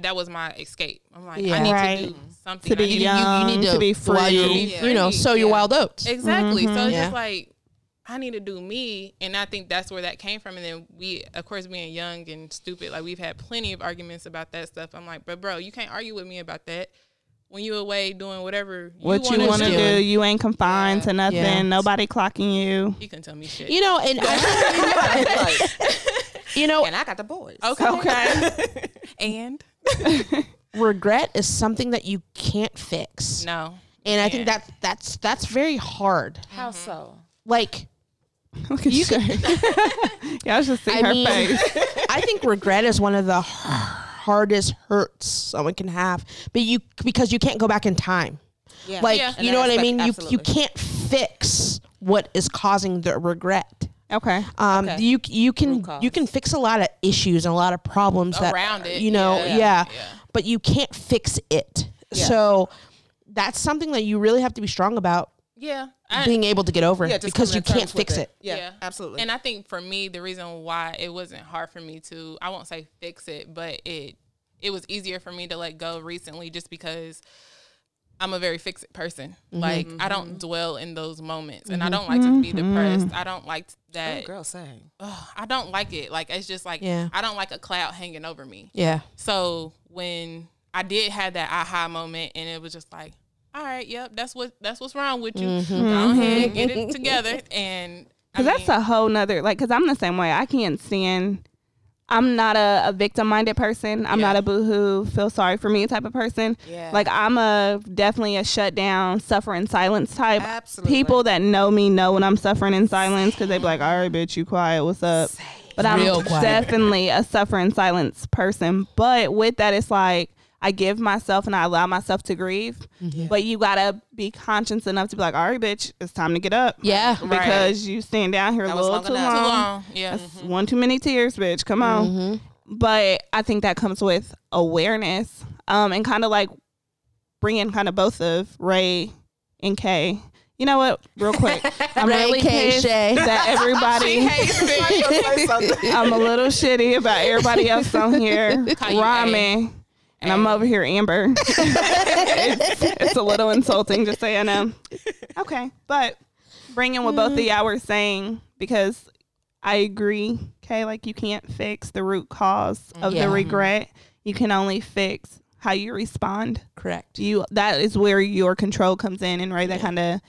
that was my escape. I'm like, Yeah. I need to do something. To be I be need young, to be while you, free. Yeah. you know, sow your Yeah. wild oats. Exactly. So it's mm-hmm. Yeah. just like I need to do me, and I think that's where that came from. And then we, of course, being young and stupid, like we've had plenty of arguments about that stuff. I'm like, but bro, you can't argue with me about that. When you away doing whatever What you wanna do. do, you ain't confined Yeah. to nothing. Yeah. Nobody clocking you. You can tell me shit. You know, and I, you know, and I got the boys. okay. Okay. And regret is something that you can't fix, no. and I think that that's that's very hard. How mm-hmm. so? Like, Look at you. yeah, I was just seeing I her mean, face. I think regret is one of the hardest hurts someone can have, but you because you can't go back in time. Yeah. Like, Yeah. you know what I aspect, mean? You you can't fix what is causing the regret. Okay. Um, Okay. you you can you can fix a lot of issues and a lot of problems that Around it, You know, yeah. yeah, Yeah. but you can't fix it. Yeah. So that's something that you really have to be strong about Yeah. I, being able to get over Yeah, because you can't terms with fix it. Yeah, Yeah. absolutely. And I think for me, the reason why it wasn't hard for me to, I won't say fix it, but it it was easier for me to let go recently just because I'm a very fix it person. Mm-hmm. Like I don't mm-hmm. dwell in those moments, and I mm-hmm. don't like to be depressed. I don't like that. oh, girl, saying Ugh, I don't like it. Like it's just like Yeah. I don't like a cloud hanging over me. Yeah. So when I did have that aha moment, and it was just like, all right, yep, that's what that's what's wrong with you. Go ahead, get it together, and I Because that's a whole nother, like, because I'm the same way. I can't stand I'm not a, a victim minded person. I'm Yeah. not a boohoo, feel sorry for me type of person. Yeah. Like I'm a definitely a shut down, suffer in silence type. Absolutely. People that know me know when I'm suffering in silence because they be like, "All right, bitch, you quiet. What's up?" But I'm Real quiet. definitely a suffer in silence person. But with that, it's like I give myself and I allow myself to grieve. Mm-hmm. But you gotta be conscious enough to be like, "All right, bitch, it's time to get up." Yeah. because you stand down here a That was little long too long. Too Too long. Yeah. That's one too many tears, bitch. Come on. But I think that comes with awareness, um, and kind of like bringing kind of both of Ray and Kay. You know what? Real quick, I'm Ray, really Kay, pissed Shay. that everybody. I'm a little shitty about everybody else on here Call you rhyming, and I'm over here Amber. it's, it's a little insulting, just so you know. Okay, but bringing what both of mm. y'all were saying because I agree, Okay, Like you can't fix the root cause of Yeah. the regret. You can only fix how you respond Correct. you that is where your control comes in and right that kind of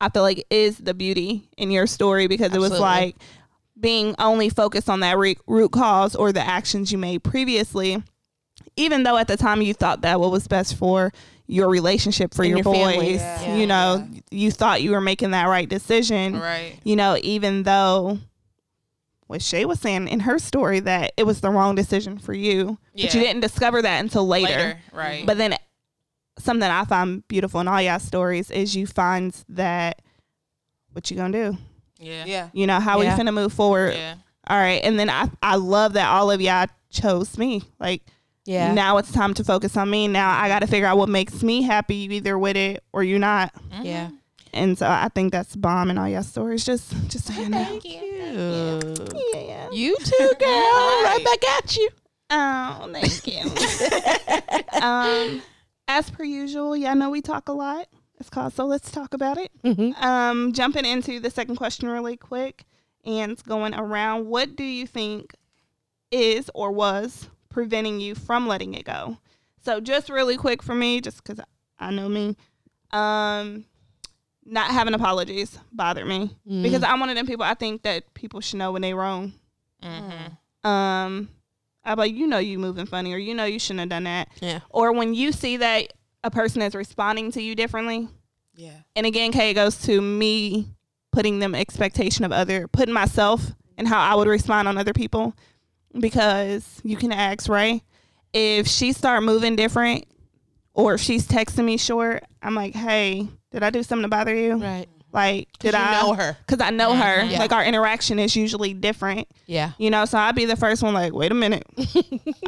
i feel like is the beauty in your story because it was like being only focused on that re- root cause or the actions you made previously even though at the time you thought that what was best for your relationship for your, your boys family. Yeah. you know you thought you were making that right decision Right. you know even though what Shay was saying in her story that it was the wrong decision for you but you didn't discover that until Later. Right. but then something I find beautiful in all y'all stories is you find that what you gonna do? yeah. Yeah. You know, how Yeah. we finna move forward. Yeah. All right. And then I, I love that all of y'all chose me. Like Yeah. now it's time to focus on me. Now I gotta figure out what makes me happy. You either with it or you're not. Yeah. And so I think that's bomb in all y'all stories. Just just so you know. You. Yeah. You too, girl. right. Right. back at you. Oh, thank you. um, as per usual, y'all know we talk a lot. It's called So Let's Talk About It. Mm-hmm. Um, jumping into the second question really quick and going around, what do you think is or was preventing you from letting it go? So just really quick for me, just because I know me, um, not having apologies bothered me because I'm one of them people. I think that people should know when they're wrong. Mm-hmm. Um, I'm like, you know, you moving funny, or you know, you shouldn't have done that. Yeah. Or when you see that a person is responding to you differently, Yeah. and again, Kay, it goes to me putting them expectation of other, putting myself and how I would respond on other people, because you can ask Ray if she start moving different, or if she's texting me short. I'm like, hey, did I do something to bother you? Right. Like, did I know her. Because I know her. Mm-hmm. Yeah. Like our interaction is usually different. Yeah. You know, so I'd be the first one like, wait a minute.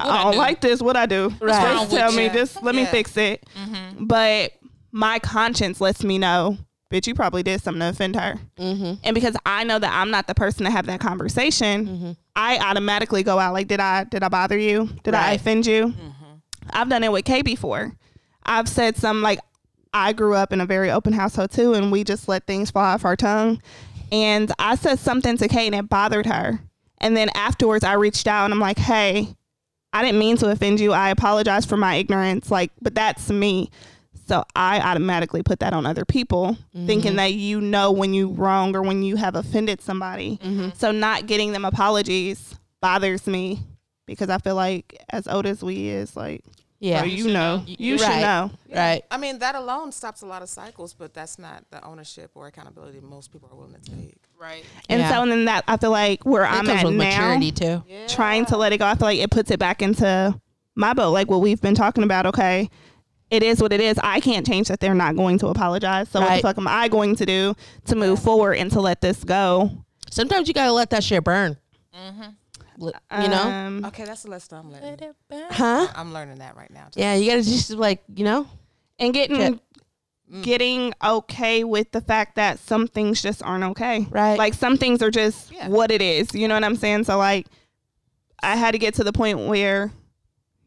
I don't do? like this. What I do? Right. Just tell me. you? Just let me fix it. Mm-hmm. But my conscience lets me know, bitch, you probably did something to offend her. Mm-hmm. And because I know that I'm not the person to have that conversation, I automatically go out like, did I did I bother you? Did I offend you? I've done it with Kay before. I've said some like I grew up in a very open household too, and we just let things fall off our tongue. And I said something to Kay and it bothered her. And then afterwards, I reached out and I'm like, hey, I didn't mean to offend you. I apologize for my ignorance. Like, but that's me. So I automatically put that on other people, thinking mm-hmm. that you know when you wrong or when you have offended somebody. Mm-hmm. So not getting them apologies bothers me because I feel like as old as we is, like, Yeah. bro, you know, you should Right. know. Right. I mean, that alone stops a lot of cycles, but that's not the ownership or accountability most people are willing to take. Right. And Yeah. so and then that I feel like where It I'm comes at with now, maturity too. trying to let it go, I feel like it puts it back into my boat, like what we've been talking about. Okay, it is what it is. I can't change that they're not going to apologize. So what the fuck am I going to do to move forward and to let this go? Sometimes you gotta let that shit burn. Li- You know? Um, Okay, that's the lesson I'm learning. Huh? I'm learning that right now. Yeah, you gotta just like, you know? and getting Yeah. getting okay with the fact that some things just aren't okay. Right. Like some things are just Yeah. what it is. You know what I'm saying? So like I had to get to the point where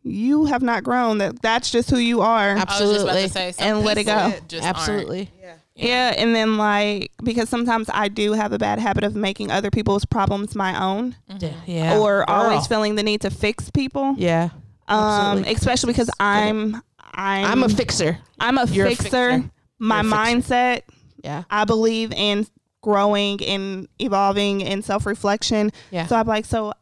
you have not grown. That that's just who you are. I was just about Absolutely. to say And let it go. just aren't. Absolutely. Yeah. Yeah, and then like because sometimes I do have a bad habit of making other people's problems my own, Yeah. yeah. or Girl. always feeling the need to fix people. Yeah. um, absolutely. especially because I'm I'm I'm a fixer. I'm a You're a fixer. fixer. My You're a mindset, Yeah. I believe in growing and evolving and self reflection. Yeah. So I'm like, so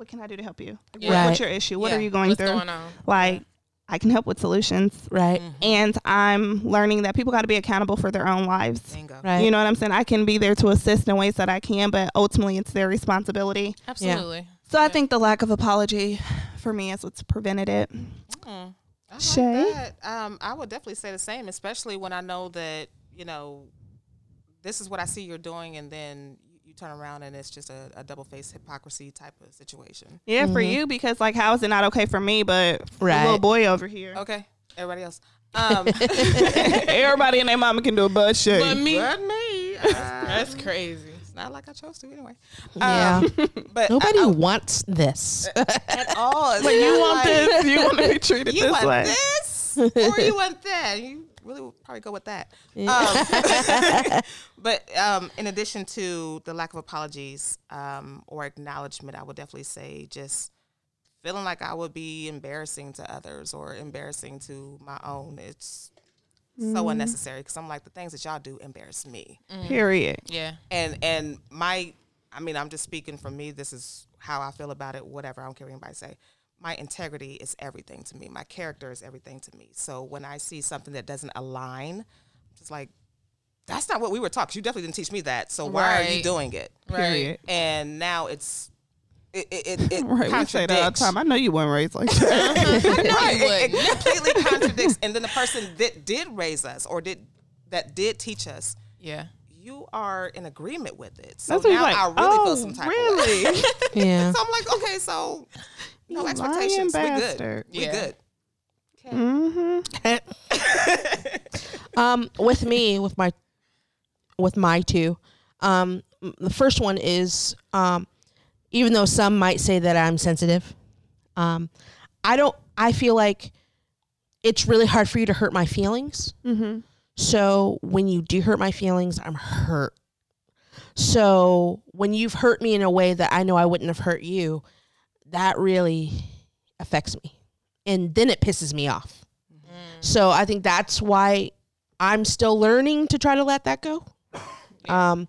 what can I do to help you? Yeah. what- What's your issue? What Yeah. are you going What's through? going on? Like, I can help with solutions. Right. Mhm. And I'm learning that people got to be accountable for their own lives. Bingo. Right. You know what I'm saying? I can be there to assist in ways that I can, but ultimately it's their responsibility. Absolutely. So I think the lack of apology for me is what's prevented it. Mm. I like Shay? that. Um, I would definitely say the same, especially when I know that you know this is what I see you're doing, and then you, you turn around and it's just a, a double faced hypocrisy type of situation. Yeah, for Mhm. you because like how is it not okay for me, but for Right. little boy over here, Okay, everybody else. Um, everybody and their mama can do a butt shake. But me, but me, uh, that's crazy. it's not like I chose to anyway. Yeah. Um, but Nobody I- I- wants this. at all. It's Like you want like- this, you want to be treated You this want way. this, or you want that. You really would probably go with that. Um, but um, in addition to the lack of apologies um, or acknowledgement, I would definitely say just feeling like I would be embarrassing to others or embarrassing to my own. It's so unnecessary because I'm like the things that y'all do embarrass me Period. Yeah. and and my i mean i'm just speaking for me this is how i feel about it whatever i don't care what anybody say my integrity is everything to me my character is everything to me so when i see something that doesn't align I'm just like that's not what we were taught 'cause you definitely didn't teach me that so why are you doing it Period. and now it's it it, it, it Right, we say that all the time. I know you weren't raised like that. right. you It, it completely contradicts and then the person that did raise us or did that did teach us Yeah. you are in agreement with it. So That's now like. I really oh, feel some type of way. really? yeah. So I'm like, okay, so no You expectations. We good. bastard. We Yeah. good. mm-hmm. um, with me, with my, with my two, um, the first one is, um, even though some might say that I'm sensitive, um, I don't. I feel like it's really hard for you to hurt my feelings. Mm-hmm. So when you do hurt my feelings, I'm hurt. So when you've hurt me in a way that I know I wouldn't have hurt you, that really affects me. And then it pisses me off. So I think that's why I'm still learning to try to let that go. Um,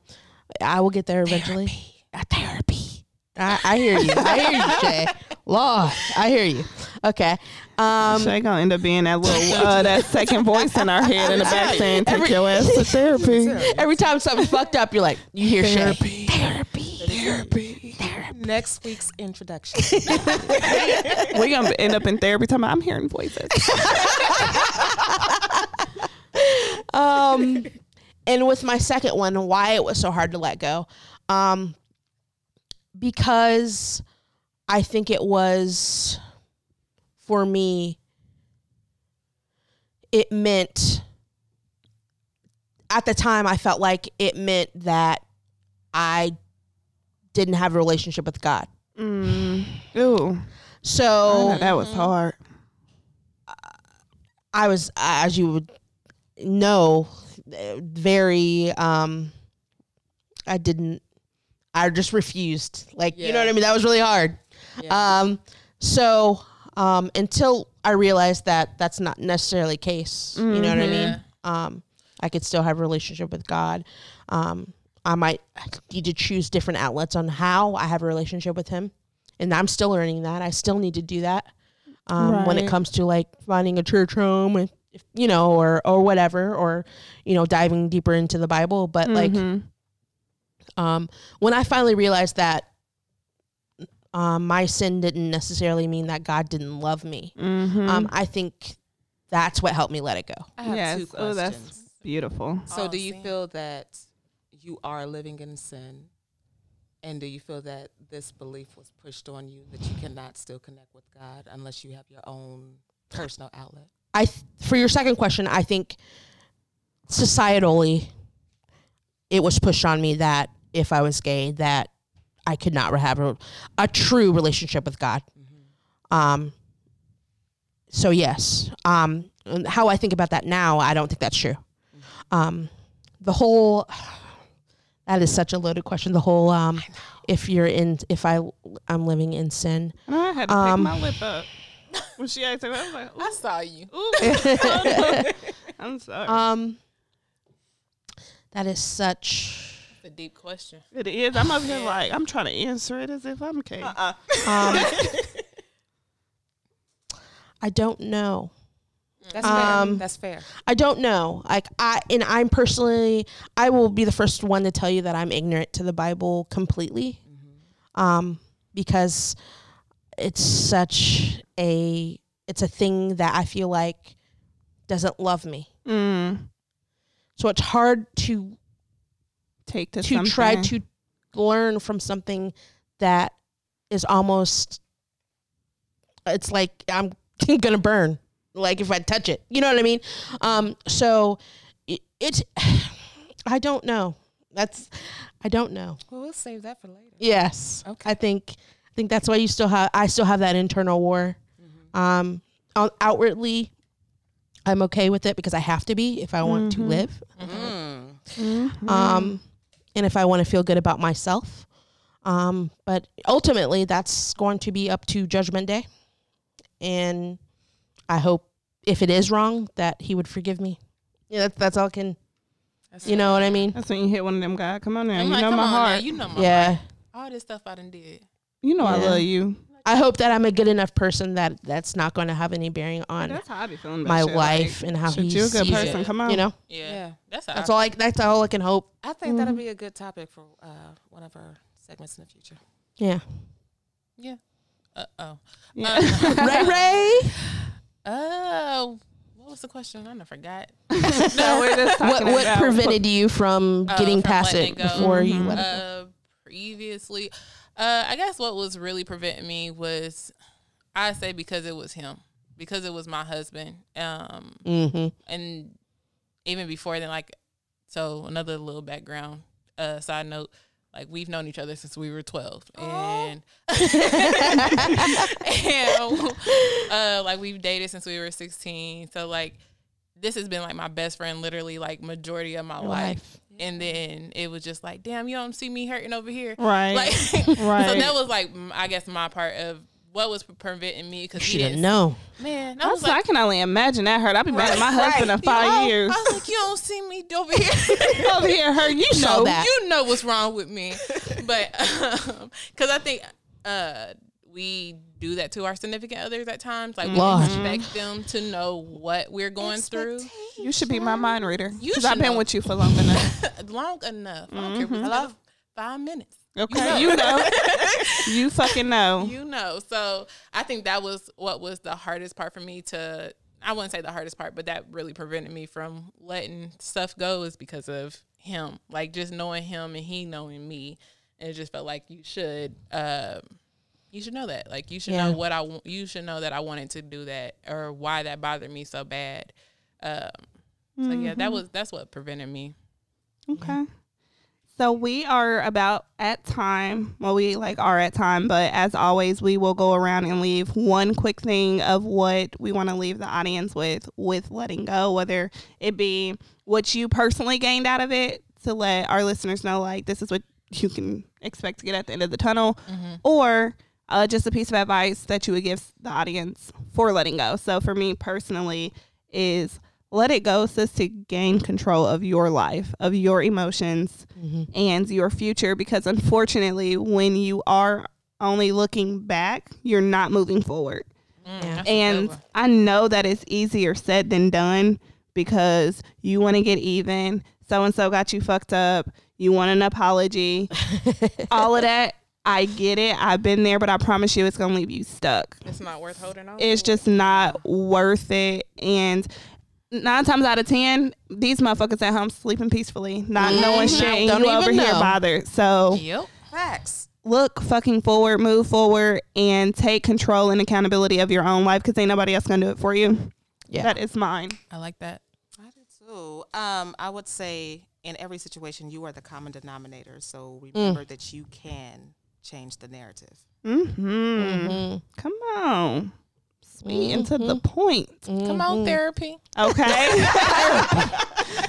I will get there eventually. A therapy. I, I hear you. I hear you, Jay. Law, I hear you. Okay. Um, Shay gonna end up being that little uh, that second voice in our head in the back saying, "Take your ass to therapy." every time something's fucked up, you're like, you hear Shay. Therapy. Therapy. Next week's introduction. We're gonna end up in therapy. time. I'm hearing voices. um and with my second one why it was so hard to let go um because i think it was for me it meant at the time i felt like it meant that i didn't have a relationship with god Mm. Ooh, so that was hard. I was, as you would know, very. Um, I didn't. I just refused. Like you know what I mean. That was really hard. Yeah. Um, so um, until I realized that that's not necessarily the case. You know what I mean. Um, I could still have a relationship with God. Um, I might need to choose different outlets on how I have a relationship with Him, and I'm still learning that. I still need to do that um, when it comes to like finding a church home, and you know, or or whatever, or you know, diving deeper into the Bible. But like, Mhm. um, when I finally realized that um, my sin didn't necessarily mean that God didn't love me, Mhm. um, I think that's what helped me let it go. I have yes. two Oh, that's beautiful. so Oh, do you see. feel that you are living in sin? And do you feel that this belief was pushed on you that you cannot still connect with God unless you have your own personal outlet? I th- for your second question, I think societally, it was pushed on me that if I was gay, that I could not have a, a true relationship with God. Um. So yes, um, how I think about that now, I don't think that's true. Um, the whole that is such a loaded question. The whole um, if you're in, if I I'm living in sin, I know I had to Um, pick my lip up when she asked me. I was like, I saw you. ooh. I'm sorry. Um, that is such a deep question. It is. I'm over here like I'm trying to answer it as if I'm okay. Uh-uh. Um, I don't know. That's fair. Um, That's fair. I don't know. Like I and I'm personally, I will be the first one to tell you that I'm ignorant to the Bible completely, um, because it's such a it's a thing that I feel like doesn't love me. Mm. So it's hard to Take to, to try to learn from something that is almost it's like I'm gonna burn like if I touch it. You know what I mean? Um so it, it's I don't know. That's I don't know. Well, we'll save that for later. Yes. Okay. I think I think that's why you still have I still have that internal war. Um outwardly I'm okay with it because I have to be if I want to live Mm. um, and if I want to feel good about myself. Um, but ultimately, that's going to be up to Judgment Day, and I hope if it is wrong that He would forgive me. Yeah, that's that's all I can. That's You know what I mean? That's when you hit one of them guys. Come on now, I'm you like, know my on now, heart. you know my Yeah. heart. All this stuff I done did. You know I love you. I hope that I'm a good enough person that that's not going to have any bearing on That's how I be feeling. About my shit. life Like, and how shit, he you a good sees person. it. Come on. You know, Yeah. Yeah. That's how that's I all. I that's all I can hope. I think that'll be a good topic for uh, one of our segments in the future. Yeah. Yeah. Uh oh. Yeah. Ray Ray. Oh, what was the question? I done forgot. no, we're just What talking what about prevented you from Oh, getting from past it it go. before you let it go? Uh, previously, uh, I guess what was really preventing me was, I say because it was him, because it was my husband. Um, Mm-hmm. and even before then, like, so another little background, uh, side note, like we've known each other since we were twelve, and and uh, like we've dated since we were sixteen. So like, this has been like my best friend, literally like majority of my life. Life. And then it was just like, damn, you don't see me hurting over here, Right. Like, Right. so that was like, I guess my part of what was preventing me because She didn't didn't know. Man, I, I was was like, I can only imagine that hurt. I've been mad at my Right. husband in you five know, years. I was like, you don't see me over here. Over here, hurt. You saw know that. you know what's wrong with me. But um, because I think uh, we do that to our significant others at times. Like we expect mm-hmm. them to know what we're going through You should be my mind reader because I've been know. with you for long enough. long enough. I don't care mm-hmm. if it's five minutes. Okay, you know, you fucking know. You know. So I think that was what was the hardest part for me to. I wouldn't say the hardest part, but that really prevented me from letting stuff go is because of him. Like just knowing him and he knowing me, and it just felt like you should. Um, you should know that. Like you should Yeah. know what I. wa- You should know that I wanted to do that or why that bothered me so bad. Um, so yeah, that was that's what prevented me. Okay. So we are about at time. Well, we like are at time, but as always, we will go around and leave one quick thing of what we want to leave the audience with with letting go, whether it be what you personally gained out of it to let our listeners know like this is what you can expect to get at the end of the tunnel, or uh, just a piece of advice that you would give the audience for letting go. So for me personally, is let it go says to gain control of your life, of your emotions, and your future. Because unfortunately, when you are only looking back, you're not moving forward. Mm, Yeah. that's a good And. I know that it's easier said than done because you want to get even. So and so got you fucked up. You want an apology. All of that. I get it. I've been there, but I promise you it's going to leave you stuck. it's not worth holding on. It's just not worth it. And nine times out of ten, these motherfuckers at home sleeping peacefully, not knowing Mhm. shit, and Don't you over even here know. bothered. So Yep. Facts. look fucking forward, move forward, and take control and accountability of your own life because ain't nobody else gonna do it for you. Yeah. That is mine. I like that. I do too. Um, I would say in every situation, you are the common denominator. So remember that you can change the narrative. Mm-hmm. Mhm. Come on. Sweet and to the point. Come on, therapy. Okay.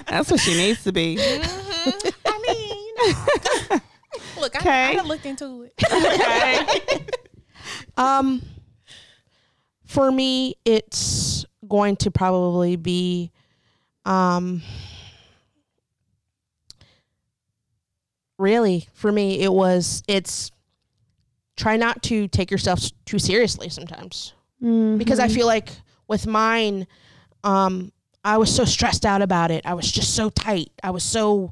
That's what she needs to be. I mean, you know. Look, I, Okay. I done looked into it. Okay. Um, for me, it's going to probably be, um, really for me it was it's try not to take yourself too seriously sometimes because i feel like with mine um i was so stressed out about it. I was just so tight. I was so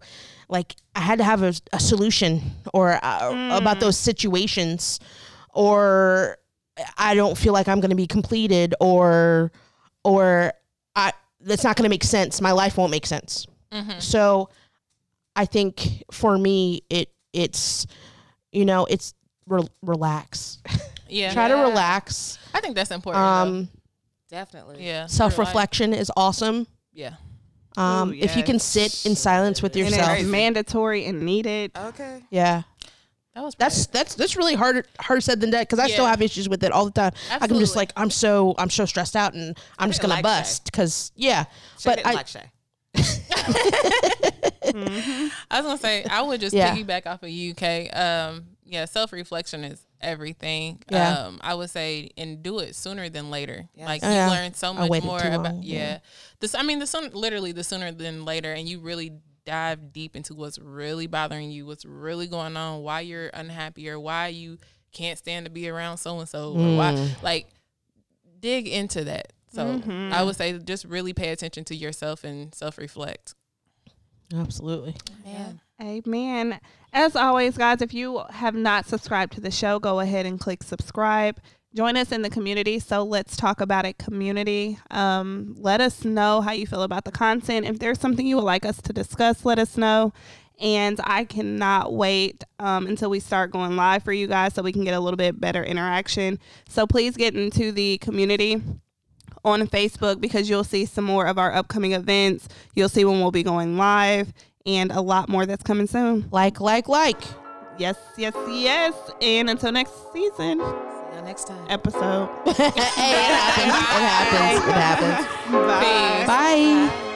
like i had to have a, a solution or uh, about those situations or i don't feel like i'm going to be completed or or i that's not going to make sense. My life won't make sense. So I think for me, it it's you know it's re- relax. Yeah. Try to relax. I think that's important. Um, Definitely. yeah. Self reflection is awesome. Yeah. Um, Ooh, If you can sit in silence with and yourself, it's mandatory and needed. Okay. yeah, That was that's that's that's really hard harder said than that because I still Yeah. have issues with it all the time. I'm just Absolutely. like I'm so I'm so stressed out and I'm just gonna like Shay. bust because yeah, Shay but didn't I like Shay. I was gonna say I would just Yeah. piggyback off of UK. Um, yeah, self reflection is everything. Yeah. Um, I would say and do it sooner than later. Yes. Like Oh, you yeah. learn so much more about long, yeah. yeah. This I mean the soon literally the sooner than later and you really dive deep into what's really bothering you, what's really going on, why you're unhappy or why you can't stand to be around so and so or why Mm. like dig into that. So I would say just really pay attention to yourself and self reflect. absolutely. Man. Amen. As always, guys, if you have not subscribed to the show, go ahead and click subscribe. Join us in the community. So let's talk about it, community. Um, let us know how you feel about the content. If there's something you would like us to discuss, let us know. And I cannot wait um, until we start going live for you guys so we can get a little bit better interaction. So please get into the community on Facebook because you'll see some more of our upcoming events. You'll see when we'll be going live and a lot more that's coming soon. Like like like. Yes, yes, yes. And until next season See you next time. episode. hey, it happens. It happens. It happens. Bye. Bye.